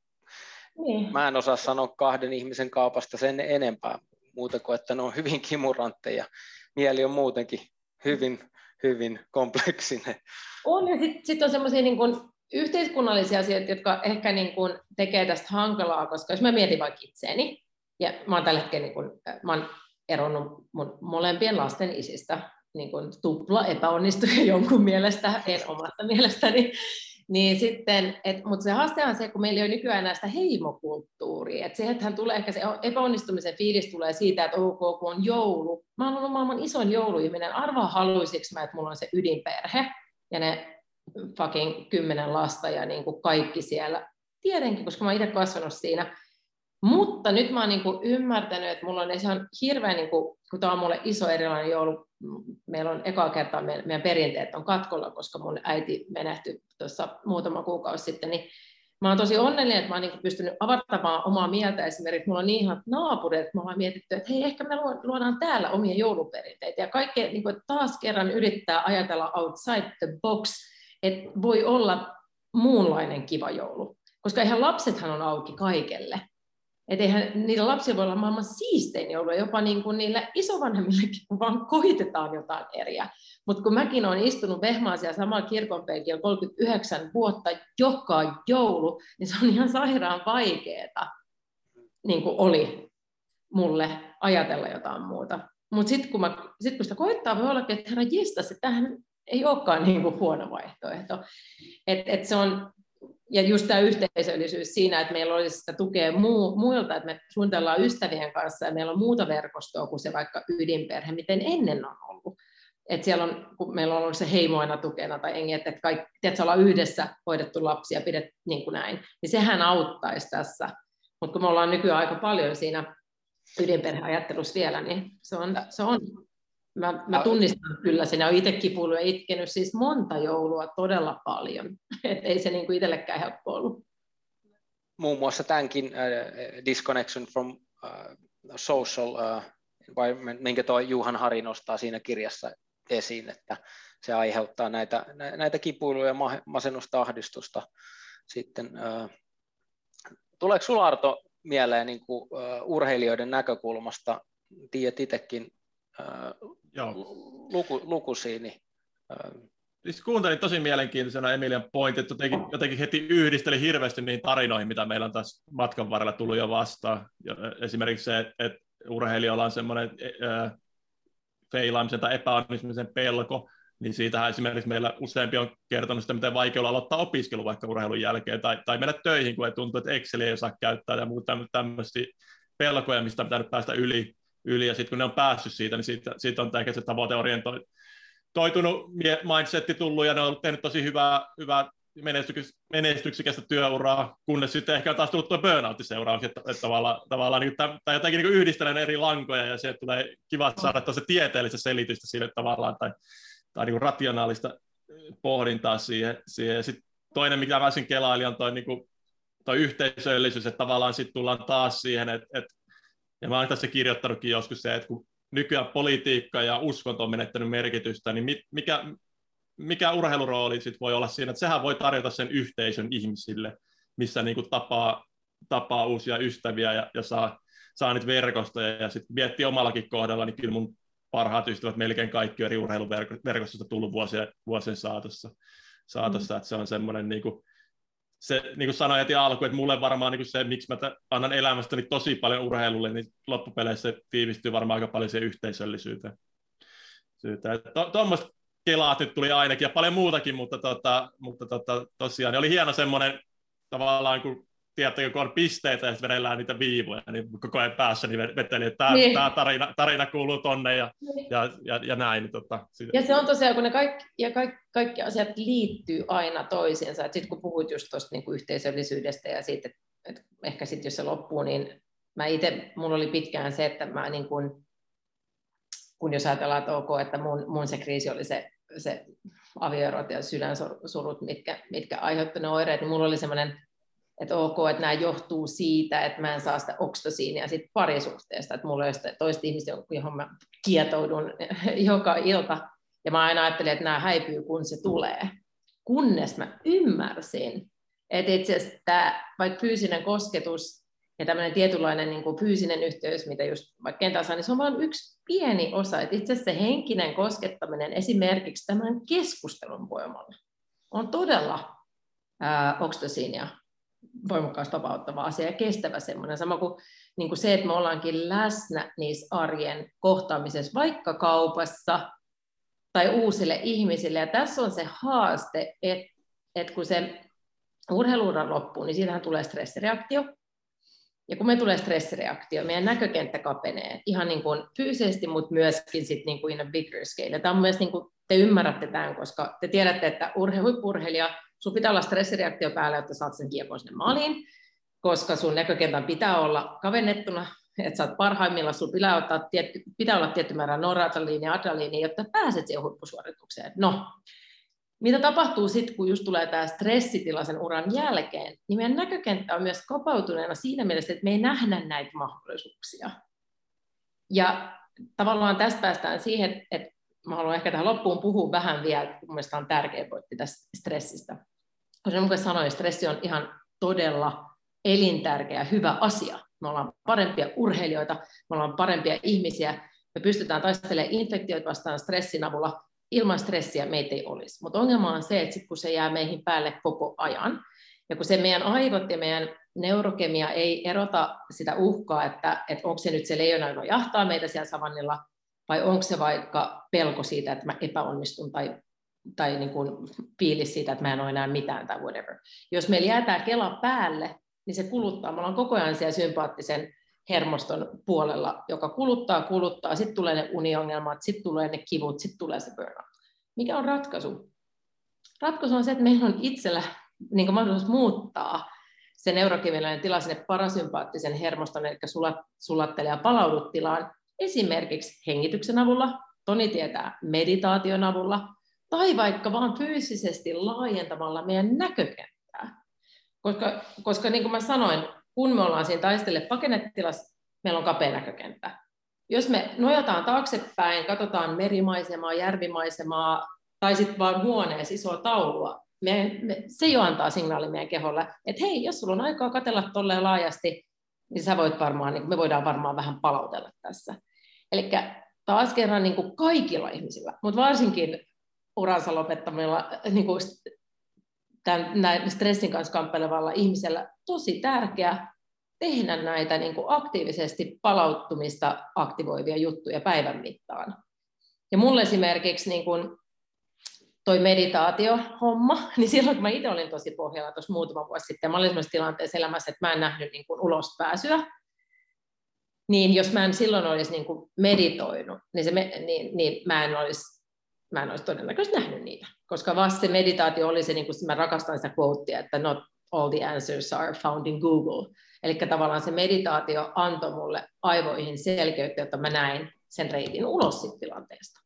niin. Mä en osaa sanoa kahden ihmisen kaupasta sen enempää, muuta kuin että ne on hyvin kimurantteja. Mieli on muutenkin hyvin, hyvin kompleksinen. On, ja sitten sit on semmoisia niin yhteiskunnallisia asioita, jotka ehkä niin kun tekee tästä hankalaa, koska jos mä mietin vaikka itseäni, ja mä oon tällä hetkellä niin kun, mä oon eronnut mun molempien lasten isistä, niin kun tupla epäonnistuja <laughs> jonkun mielestä, en omasta mielestäni, niin sitten, et, mutta se haaste on se, kun meillä on nykyään näistä heimokulttuuria, että se, että hän tulee ehkä se epäonnistumisen fiilis tulee siitä, että ok, kun on joulu, mä oon ollut maailman isoin jouluihminen, arvaa haluaisiksi mä, että mulla on se ydinperhe, ja ne fucking kymmenen lasta ja niin kuin kaikki siellä. Tietenkin, koska mä oon itse kasvanut siinä. Mutta nyt mä oon niin kuin ymmärtänyt, että mulla on ihan hirveän, kuin, kun tämä on mulle iso erilainen joulu, meillä on ekaa kertaa meidän, meidän perinteet on katkolla, koska mun äiti menehtyi tuossa muutama kuukausi sitten, niin mä oon tosi onnellinen, että mä oon niin pystynyt avartamaan omaa mieltä. Esimerkiksi mulla on niin ihan naapurit, että mä oon mietitty, että hei, ehkä me luodaan täällä omia jouluperinteitä. Ja kaikki niin taas kerran yrittää ajatella outside the box, että voi olla muunlainen kiva joulu. Koska eihän lapsethan on auki kaikelle. Että eihän niillä lapsilla voi olla maailman siistein joulu, jopa niin kuin niillä isovanhemmillekin, kun vaan koitetaan jotain eriä. Mutta kun mäkin olen istunut vehmaan siellä samalla kirkonpenkillä 39 vuotta joka joulu, niin se on ihan sairaan vaikeaa, niin kuin oli mulle ajatella jotain muuta. Mutta sitten kun, sit kun sitä koittaa, voi olla, että herra jestas, että tämähän ei olekaan niin kuin huono vaihtoehto. Et, et se on, ja just tämä yhteisöllisyys siinä, että meillä olisi sitä tukea muu, muilta, että me suunnitellaan ystävien kanssa ja meillä on muuta verkostoa kuin se vaikka ydinperhe, miten ennen on ollut. Et siellä on, kun meillä on ollut se heimoina tukena tai engi, että kaikki, tiedätkö, ollaan yhdessä hoidettu lapsia, pidet niin kuin näin, niin sehän auttaisi tässä. Mutta kun me ollaan nykyään aika paljon siinä ydinperheajattelussa vielä, niin se on, se on Mä, mä tunnistan kyllä sen, ja olen itse kipuillut ja itkenyt siis monta joulua todella paljon, <laughs> että ei se niin kuin itsellekään helppo ollut. Muun muassa tämänkin uh, disconnection from uh, social uh, environment, minkä tuo Juhan Hari nostaa siinä kirjassa esiin, että se aiheuttaa näitä, näitä kipuiluja, masennusta, ahdistusta. Sitten, uh, tuleeko sinulla Arto mieleen niin kuin, uh, urheilijoiden näkökulmasta, tiedät itsekin luku, lukuisia, niin Siis kuuntelin tosi mielenkiintoisena Emilian pointti, että jotenkin, jotenkin heti yhdisteli hirveästi niihin tarinoihin, mitä meillä on tässä matkan varrella tullut jo vastaan. Ja esimerkiksi se, että, urheilijoilla on semmoinen feilaamisen tai epäonnistumisen pelko, niin siitähän esimerkiksi meillä useampi on kertonut sitä, miten vaikea olla aloittaa opiskelu vaikka urheilun jälkeen, tai, tai mennä töihin, kun ei tuntuu, että Excel ei osaa käyttää ja muuta tämmöisiä pelkoja, mistä pitää nyt päästä yli yli, ja sitten kun ne on päässyt siitä, niin siitä, siitä on ehkä se tavoiteorientoitunut mindsetti tullut, ja ne on tehnyt tosi hyvää, hyvää menestyksikästä työuraa, kunnes sitten ehkä on taas tullut tuo burnout seuraus, että, että tavallaan, tavallaan niin, tai jotenkin niin yhdistelen eri lankoja, ja se tulee kiva saada tosi tieteellistä selitystä sille tavallaan, tai, tai niin rationaalista pohdintaa siihen. siihen. Sitten toinen, mikä mä sen kelailin, on toi, niin yhteisöllisyys, että tavallaan sitten tullaan taas siihen, että, että ja mä olen tässä kirjoittanutkin joskus se, että kun nykyään politiikka ja uskonto on menettänyt merkitystä, niin mikä, mikä urheilurooli sit voi olla siinä, että sehän voi tarjota sen yhteisön ihmisille, missä niin kuin tapaa, tapaa uusia ystäviä ja, ja saa, saa niitä verkostoja ja sitten miettii omallakin kohdalla, niin kyllä mun parhaat ystävät melkein kaikki eri urheiluverkostosta tullut vuosien, vuosien saatossa, saatossa mm. että se on semmoinen niin kuin, se, niin kuin sanoin heti alkuun, että mulle varmaan niin kuin se, miksi mä annan elämästäni tosi paljon urheilulle, niin loppupeleissä se tiivistyy varmaan aika paljon siihen yhteisöllisyyteen. Tuommoista to, kelaat nyt tuli ainakin ja paljon muutakin, mutta, tota, mutta tota, tosiaan niin oli hieno semmoinen tavallaan, kun tiedättekö, kun on pisteitä ja sitten vedellään niitä viivoja, niin koko ajan päässä niin veteli, että tämä, niin. tämä tarina, tarina kuuluu tonne ja, niin. ja, ja, ja näin. Niin tota, ja se on tosiaan, kun ne kaikki, ja kaikki, kaikki asiat liittyy aina toisiinsa. Sitten kun puhuit just tuosta niin yhteisöllisyydestä ja siitä, että, että ehkä sitten jos se loppuu, niin mä itse, mulla oli pitkään se, että mä niin kun, kun jos ajatellaan, että ok, että mun, mun se kriisi oli se, se avioerot ja sydänsurut, mitkä, mitkä aiheuttavat ne oireet, niin mulla oli semmoinen että ok, että nämä johtuu siitä, että mä en saa sitä oksitosiinia sit parisuhteesta, että mulla on sitä toista ihmistä, johon mä kietoudun <laughs> joka ilta, ja mä aina ajattelin, että nämä häipyy, kun se tulee. kunnes mä ymmärsin, että itse asiassa tämä, vaikka fyysinen kosketus ja tämmöinen tietynlainen niin kuin fyysinen yhteys, mitä just vaikka kentällä niin se on vain yksi pieni osa. Että itse asiassa se henkinen koskettaminen esimerkiksi tämän keskustelun voimalla on todella ää, oksitosiinia voimakkaasti vapauttava asia ja kestävä semmoinen. Sama kuin, niin kuin se, että me ollaankin läsnä niissä arjen kohtaamisessa, vaikka kaupassa tai uusille ihmisille. Ja tässä on se haaste, että, että kun se urheiluuran loppuu, niin siitähän tulee stressireaktio. Ja kun me tulee stressireaktio, meidän näkökenttä kapenee ihan niin kuin fyysisesti, mutta myöskin sit niin kuin in a bigger scale. Tämä on myös, niin kuin te ymmärrätte tämän, koska te tiedätte, että urheilu, sun pitää olla stressireaktio päällä, jotta saat sen kiekon sinne maaliin, koska sun näkökentän pitää olla kavennettuna, että sä oot parhaimmilla, sun pitää, ottaa tietty, pitää olla tietty määrä noradrenaliinia ja adrenaliinia, jotta pääset siihen huippusuoritukseen. No, mitä tapahtuu sitten, kun just tulee tämä stressitila sen uran jälkeen, niin meidän näkökenttä on myös kopautuneena siinä mielessä, että me ei nähdä näitä mahdollisuuksia. Ja tavallaan tästä päästään siihen, että mä haluan ehkä tähän loppuun puhua vähän vielä, kun mielestäni on tärkeä pointti tästä stressistä. Koska niin kuin sanoin, stressi on ihan todella elintärkeä, hyvä asia. Me ollaan parempia urheilijoita, me ollaan parempia ihmisiä, me pystytään taistelemaan infektioita vastaan stressin avulla, ilman stressiä meitä ei olisi. Mutta ongelma on se, että sit kun se jää meihin päälle koko ajan, ja kun se meidän aivot ja meidän neurokemia ei erota sitä uhkaa, että, että onko se nyt se leijona, joka jahtaa meitä siellä savannilla, vai onko se vaikka pelko siitä, että mä epäonnistun tai, tai niin kuin fiilis siitä, että mä en ole enää mitään tai whatever. Jos meillä jää tämä kela päälle, niin se kuluttaa. Me ollaan koko ajan siellä sympaattisen hermoston puolella, joka kuluttaa, kuluttaa, sitten tulee ne uniongelmat, sitten tulee ne kivut, sitten tulee se burnout. Mikä on ratkaisu? Ratkaisu on se, että meillä on itsellä niin mahdollisuus muuttaa se neurokemiallinen tila sinne parasympaattisen hermoston, eli sulat, sulattele ja palaudut tilaan, esimerkiksi hengityksen avulla, Toni tietää meditaation avulla, tai vaikka vaan fyysisesti laajentamalla meidän näkökenttää. Koska, koska niin kuin mä sanoin, kun me ollaan siinä taistelle pakennetilassa, meillä on kapea näkökenttä. Jos me nojataan taaksepäin, katsotaan merimaisemaa, järvimaisemaa tai sitten vaan huoneessa isoa taulua, me, me, se jo antaa signaali meidän keholle, että hei, jos sulla on aikaa katella tolleen laajasti, niin sä voit varmaan, niin me voidaan varmaan vähän palautella tässä. Eli taas kerran niin kuin kaikilla ihmisillä, mutta varsinkin uransa lopettamilla niin kuin tämän, näin stressin kanssa kamppailevalla ihmisellä tosi tärkeä tehdä näitä niin kuin aktiivisesti palauttumista aktivoivia juttuja päivän mittaan. Ja mulle esimerkiksi niin kuin toi meditaatio-homma, <laughs> niin silloin kun mä itse olin tosi pohjalla tuossa muutama vuosi sitten, mä olin sellaisessa tilanteessa elämässä, että mä en nähnyt niin kuin ulospääsyä, niin jos mä en silloin olisi niin kuin meditoinut, niin, se me, niin, niin mä en olisi mä en olisi todennäköisesti nähnyt niitä, koska vasta se meditaatio oli se, niin kuin mä rakastan sitä quotea, että not all the answers are found in Google. Eli tavallaan se meditaatio antoi mulle aivoihin selkeyttä, jotta mä näin sen reitin ulos siitä tilanteesta.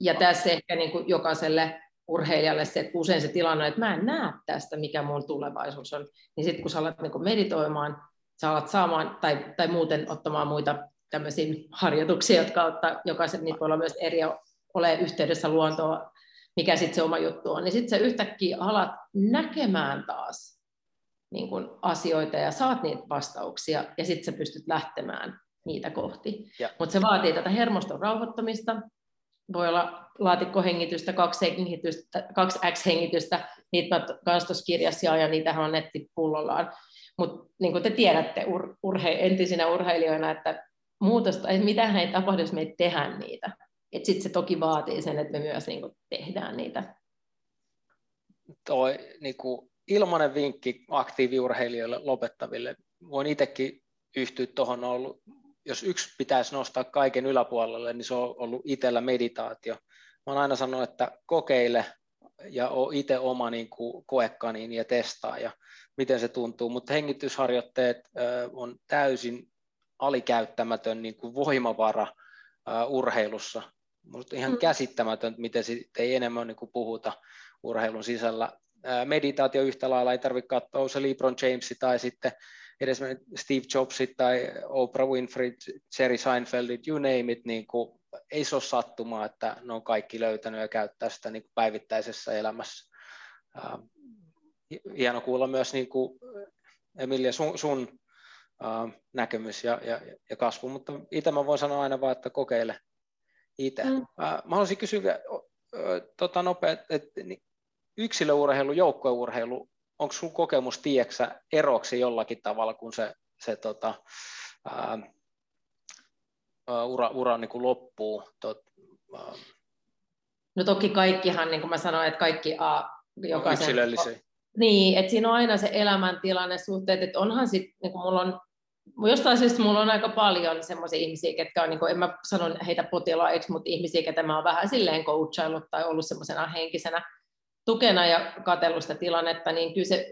Ja tässä ehkä niin kuin jokaiselle urheilijalle se, että usein se tilanne, että mä en näe tästä, mikä mun tulevaisuus on, niin sitten kun sä alat niin meditoimaan, sä alat saamaan tai, tai muuten ottamaan muita tämmöisiä harjoituksia, jotka ottaa, jokaisen niitä voi olla myös eri ole yhteydessä luontoa, mikä sitten se oma juttu on, niin sitten sä yhtäkkiä alat näkemään taas niin kun asioita ja saat niitä vastauksia ja sitten sä pystyt lähtemään niitä kohti. Mutta se vaatii tätä hermoston rauhoittamista, voi olla laatikkohengitystä, kaksi, hengitystä, kaksi X-hengitystä, niitä mä kanssa tuossa kirjassa ja niitähän on nettipullollaan. Mutta niin kuin te tiedätte ur, urhe, entisinä urheilijoina, että muutosta, että mitä ei tapahdu, jos me ei tehdä niitä. Sitten se toki vaatii sen, että me myös niin kuin, tehdään niitä. Toi niin kuin, vinkki aktiiviurheilijoille lopettaville. Voin itsekin yhtyä tuohon ollut, jos yksi pitäisi nostaa kaiken yläpuolelle, niin se on ollut itsellä meditaatio. Mä oon aina sanonut, että kokeile ja ole itse oma niin kuin, ja testaa ja miten se tuntuu, mutta hengitysharjoitteet on täysin alikäyttämätön niin kuin voimavara urheilussa. Minusta ihan mm. käsittämätöntä, miten siitä ei enemmän niin kuin puhuta urheilun sisällä. Meditaatio yhtä lailla ei tarvitse katsoa se LeBron James tai sitten edes Steve Jobs tai Oprah Winfrey, Jerry Seinfeld, you name it, niin kuin ei se ole sattumaa, että ne on kaikki löytänyt ja käyttää sitä niin kuin päivittäisessä elämässä. Hieno kuulla myös niin kuin Emilia sun, sun ää, näkemys ja, ja, ja kasvu, mutta itse mä voin sanoa aina vaan, että kokeile itse. Mm. Ää, mä haluaisin kysyä tota nopea, että yksilöurheilu, joukkourheilu, onko sun kokemus, tiedäksä, eroksi jollakin tavalla, kun se, se tota, ää, ura, ura niin kuin loppuu? Tot, ää... No toki kaikkihan, niin kuin mä sanoin, että kaikki a, jokaisen... Niin, että siinä on aina se elämäntilanne suhteet, että onhan sitten, niin mulla on jostain syystä mulla on aika paljon semmoisia ihmisiä, ketkä on, niin kuin, en mä sano heitä potilaiksi, mutta ihmisiä, ketä mä oon vähän silleen coachaillut tai ollut semmoisena henkisenä tukena ja katsellut sitä tilannetta, niin kyllä se,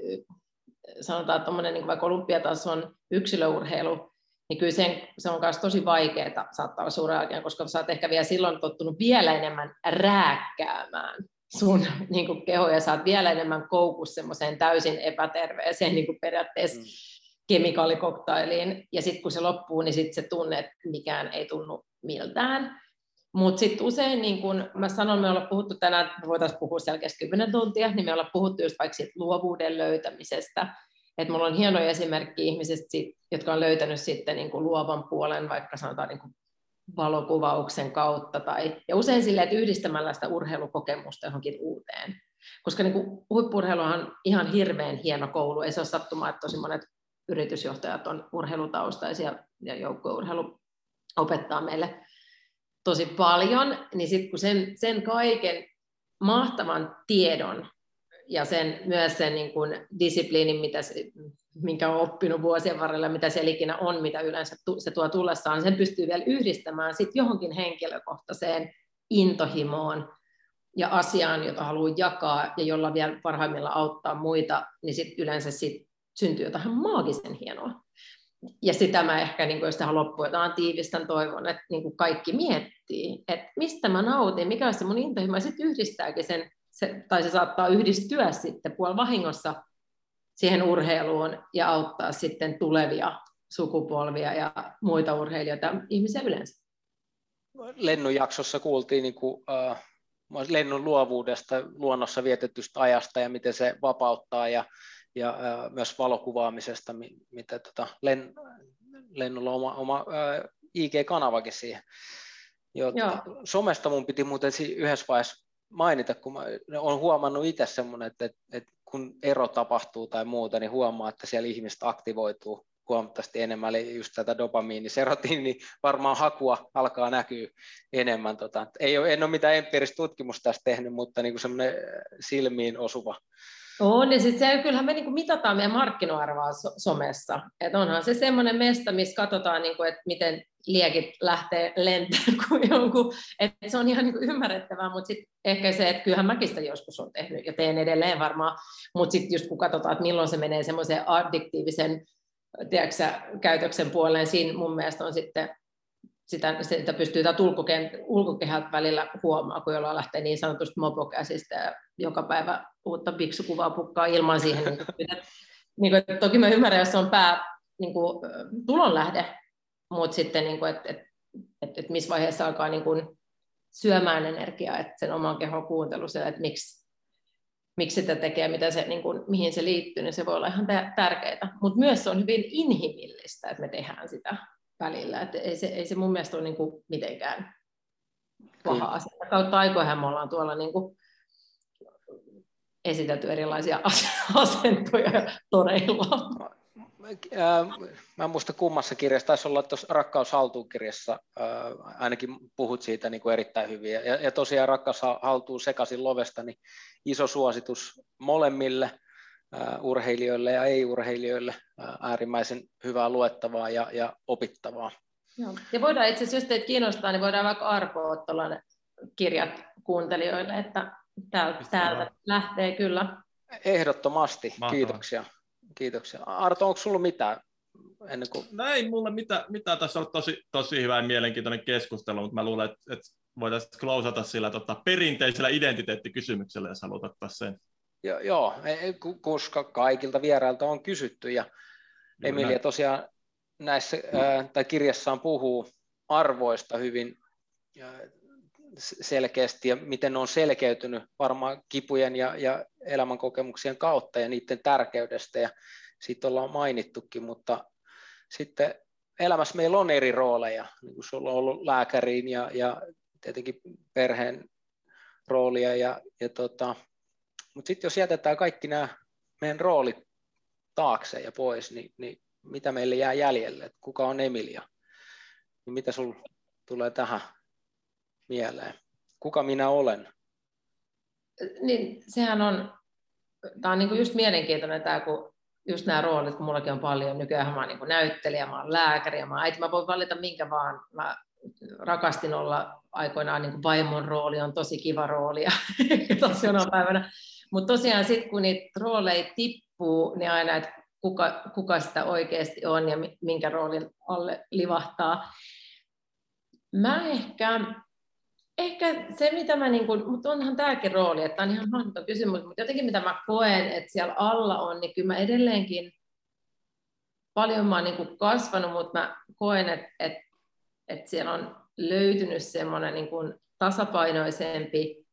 sanotaan, että niin vaikka olympiatason yksilöurheilu, niin kyllä sen, se on myös tosi vaikeaa saattaa olla suuren jälkeen, koska sä oot ehkä vielä silloin tottunut vielä enemmän rääkkäämään sun <laughs> niin kuin keho ja saat vielä enemmän koukussa semmoiseen täysin epäterveeseen niin kuin periaatteessa mm. kemikaalikoktailiin. Ja sitten kun se loppuu, niin sitten se tunne, että mikään ei tunnu miltään. Mutta sitten usein, niin kun mä sanon, me ollaan puhuttu tänään, me voitaisiin puhua selkeästi 10 tuntia, niin me ollaan puhuttu just vaikka siitä luovuuden löytämisestä. Että mulla on hienoja esimerkki ihmisistä, jotka on löytänyt sitten niin kuin luovan puolen, vaikka sanotaan niin kuin valokuvauksen kautta. Tai, ja usein sille, että yhdistämällä sitä urheilukokemusta johonkin uuteen. Koska niin huippurheilu on ihan hirveän hieno koulu. Ei se ole sattumaa, että tosi monet yritysjohtajat on urheilutaustaisia ja joukkueurheilu opettaa meille tosi paljon, niin sitten kun sen, sen kaiken mahtavan tiedon ja sen, myös sen niin kuin disipliinin, mitä se, minkä on oppinut vuosien varrella, mitä se ikinä on, mitä yleensä se tuo tullessaan, sen pystyy vielä yhdistämään sit johonkin henkilökohtaiseen intohimoon ja asiaan, jota haluaa jakaa ja jolla vielä parhaimmillaan auttaa muita, niin sitten yleensä sit syntyy jotain maagisen hienoa. Ja sitä mä ehkä, niin kuin, jos tähän loppuun jotain tiivistän, toivon, että niin kuin kaikki miettii, että mistä mä nautin, mikä on se mun intohimo, ja sitten yhdistääkin sen, se, tai se saattaa yhdistyä sitten puol vahingossa siihen urheiluun ja auttaa sitten tulevia sukupolvia ja muita urheilijoita, ihmisiä yleensä. Lennun jaksossa kuultiin niin kuin, äh, lennun luovuudesta, luonnossa vietetystä ajasta ja miten se vapauttaa ja ja äh, myös valokuvaamisesta, mitä tota, Len, Lennolla on oma, oma äh, IG-kanavakin siihen. Jotta, somesta mun piti muuten yhdessä vaiheessa mainita, kun mä olen huomannut itse semmoinen, että, että, kun ero tapahtuu tai muuta, niin huomaa, että siellä ihmiset aktivoituu huomattavasti enemmän, eli just tätä dopamiiniserotiin, niin varmaan hakua alkaa näkyä enemmän. Tota, ei ole, en ole mitään empiiristä tutkimusta tästä tehnyt, mutta niin kuin semmoinen silmiin osuva on, ja sitten se, kyllähän me niin mitataan meidän markkinoarvoa so- somessa. Et onhan se semmoinen mesta, missä katsotaan, niin kuin, että miten liekit lähtee lentämään <laughs> kuin jonkun. Et se on ihan niin kuin ymmärrettävää, mutta sitten ehkä se, että kyllähän mäkin sitä joskus on tehnyt ja teen edelleen varmaan, mutta sitten just kun katsotaan, että milloin se menee semmoiseen addiktiivisen tiedätkö, käytöksen puoleen, siinä mun mielestä on sitten sitä, sitä pystyy tätä ulkokehältä välillä huomaa, kun jollain lähtee niin sanotusti mopokäsistä ja joka päivä uutta piksukuvaa pukkaa ilman siihen. niin kuin, niin kuin, toki mä ymmärrän, jos on pää niin kuin, tulonlähde, mutta sitten, niin kuin, että et, et, et missä vaiheessa alkaa niin kuin, syömään energiaa, että sen oman kehon kuuntelu, että miksi, miksi sitä tekee, mitä se, niin kuin, mihin se liittyy, niin se voi olla ihan tärkeää. Mutta myös se on hyvin inhimillistä, että me tehdään sitä välillä. Että ei, se, ei se mun mielestä ole niin kuin mitenkään paha asia. Kautta aikoihin me ollaan tuolla niin kuin esitelty erilaisia <laughs> asentoja toreilla. Mä en muista kummassa kirjassa, taisi olla tuossa Rakkaus haltuun kirjassa, ainakin puhut siitä niin kuin erittäin hyvin. Ja, ja tosiaan Rakkaus haltuun sekaisin lovesta, niin iso suositus molemmille – urheilijoille ja ei-urheilijoille äärimmäisen hyvää luettavaa ja, ja opittavaa. Joo. Ja voidaan itse asiassa, jos teitä kiinnostaa, niin voidaan vaikka arpoa tuollainen kirjat kuuntelijoille, että täältä, täältä lähtee kyllä. Ehdottomasti, Mahtavaa. kiitoksia. kiitoksia. Arto, onko sulla mitään ennen kuin... No ei mulle mitään, mitään. tässä on tosi, tosi hyvä ja mielenkiintoinen keskustelu, mutta mä luulen, että, että voitaisiin klousata sillä tota, perinteisellä identiteettikysymyksellä, jos haluat ottaa sen. Jo, joo, e, e, koska kaikilta vierailta on kysytty ja Emilia tosiaan näissä tai kirjassaan puhuu arvoista hyvin selkeästi ja miten ne on selkeytynyt varmaan kipujen ja, ja elämänkokemuksien kautta ja niiden tärkeydestä ja siitä ollaan mainittukin, mutta sitten elämässä meillä on eri rooleja, niin kuin sulla on ollut lääkäriin ja, ja tietenkin perheen roolia, ja, ja tota, mutta sitten jos jätetään kaikki nämä meidän roolit taakse ja pois, niin, niin mitä meille jää jäljelle, että kuka on Emilia, niin mitä sinulla tulee tähän mieleen? Kuka minä olen? Niin, sehän on, tämä on niin just mielenkiintoinen tämä, kun just nämä roolit, kun mullakin on paljon, nykyään mä oon niin näyttelijä, mä oon lääkäri, mä oon äiti, mä voin valita minkä vaan, mä rakastin olla aikoinaan niin vaimon rooli, on tosi kiva rooli ja <laughs> tosi päivänä. Mutta tosiaan sitten kun niitä rooleja tippuu, niin aina, että kuka, kuka sitä oikeasti on ja minkä roolin alle livahtaa. Mä ehkä, ehkä se, mitä mä, niin kun, mutta onhan tämäkin rooli, että on ihan mahdoton kysymys, mutta jotenkin mitä mä koen, että siellä alla on, niin kyllä mä edelleenkin paljon mä oon niin kasvanut, mutta mä koen, että, että, että siellä on löytynyt semmoinen niin tasapainoisempi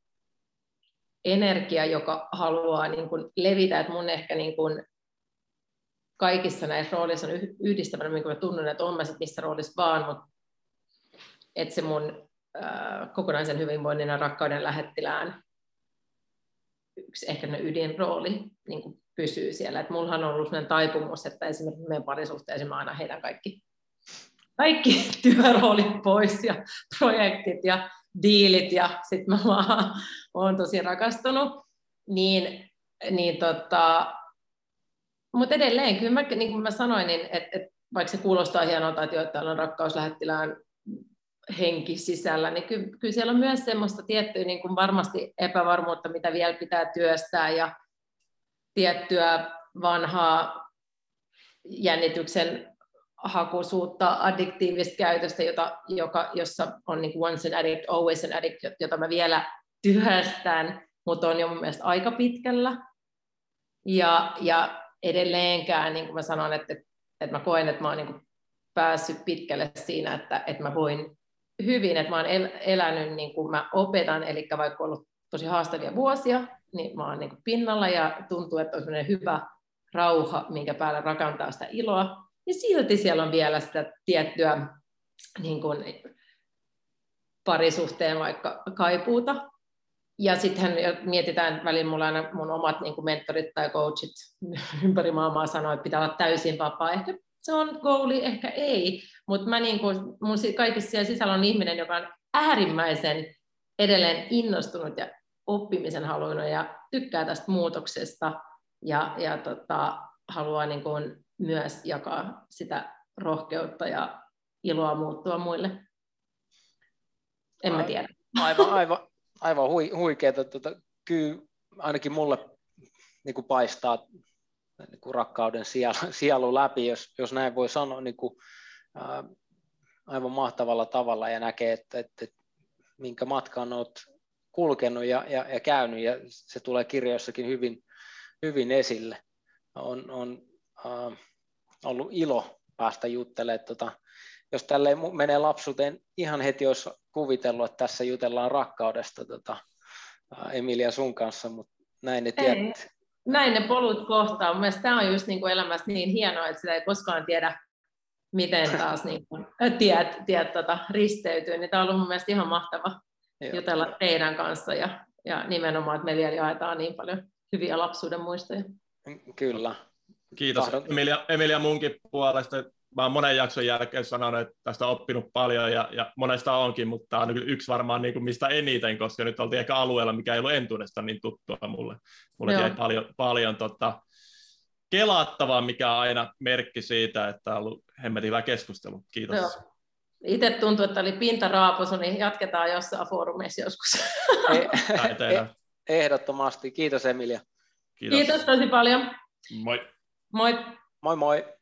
energia, joka haluaa niin kuin levitä, että mun ehkä niin kuin kaikissa näissä roolissa on yhdistävänä, kuin mä tunnen, että on mä missä roolissa vaan, mutta että se mun äh, kokonaisen hyvinvoinnin ja rakkauden lähettilään yksi ehkä ne ydinrooli niin kuin pysyy siellä. Et mullahan on ollut sellainen taipumus, että esimerkiksi meidän parisuhteessa mä aina heidän kaikki, kaikki <laughs> työroolit pois ja projektit ja diilit ja sitten mä vaan olen tosi rakastunut. Niin, niin tota, mutta edelleen, kyllä mä, niin kuin mä sanoin, niin et, et, vaikka se kuulostaa hienolta, että täällä on rakkauslähettilään henki sisällä, niin kyllä, kyllä siellä on myös semmoista tiettyä niin kuin varmasti epävarmuutta, mitä vielä pitää työstää ja tiettyä vanhaa jännityksen hakuisuutta, addiktiivista käytöstä, jota, joka, jossa on niin kuin once an addict, always an addict, jota mä vielä työstän, mutta on jo mun mielestä aika pitkällä. Ja, ja edelleenkään, niin kuin mä sanon, että, että mä koen, että mä oon niin päässyt pitkälle siinä, että, että mä voin hyvin, että mä oon el, elänyt niin kuin mä opetan, eli vaikka ollut tosi haastavia vuosia, niin mä oon niin pinnalla ja tuntuu, että on hyvä rauha, minkä päällä rakentaa sitä iloa, niin silti siellä on vielä sitä tiettyä niin kuin, parisuhteen vaikka kaipuuta. Ja sitten mietitään, välillä mulla aina mun omat niin kuin mentorit tai coachit <laughs> ympäri maailmaa sanoo, että pitää olla täysin vapaa. Ehkä se on goali, ehkä ei, mutta mä niin kuin, mun kaikissa siellä sisällä on ihminen, joka on äärimmäisen edelleen innostunut ja oppimisen haluinen ja tykkää tästä muutoksesta ja, ja tota, haluaa niin kuin myös jakaa sitä rohkeutta ja iloa muuttua muille. En mä tiedä. Aivan, aivan, aivan hui, huikeeta. Tuota, kyllä ainakin mulle niin kuin paistaa niin kuin rakkauden sielu, <laughs> sielu läpi, jos, jos näin voi sanoa niin kuin, ää, aivan mahtavalla tavalla ja näkee, että, että, että minkä matkan olet kulkenut ja, ja, ja käynyt ja se tulee kirjoissakin hyvin, hyvin esille. On, on äh, ollut ilo päästä juttelemaan. Tota, jos tälle menee lapsuuteen, ihan heti olisi kuvitellut, että tässä jutellaan rakkaudesta tota, Emilia sun kanssa, mutta näin ne tiedät. Näin ne polut kohtaa. Mielestäni tämä on just niin kuin elämässä niin hienoa, että sitä ei koskaan tiedä, miten taas <laughs> niin kuin, tiet, tiet tota, risteytyy. Niin tämä on ollut mun mielestä ihan mahtava jutella teidän kanssa ja, ja nimenomaan, että me vielä jaetaan niin paljon hyviä lapsuuden muistoja. Kyllä. Kiitos Emilia, Emilia munkin puolesta. Mä oon monen jakson jälkeen sanonut, että tästä on oppinut paljon ja, ja monesta onkin, mutta tämä on yksi varmaan niin kuin mistä eniten, koska nyt oltiin ehkä alueella, mikä ei ollut entuudesta niin tuttua mulle. Mulle jäi paljon, paljon tota, kelattavaa, mikä on aina merkki siitä, että on ollut hemmetin hyvä keskustelu. Kiitos. Joo. Itse tuntuu, että oli pintaraaposu, niin jatketaan jossain foorumeissa joskus. E- <laughs> e- ehdottomasti. Kiitos Emilia. Kiitos. Kiitos tosi paljon. Moi. Moi. Moi moi.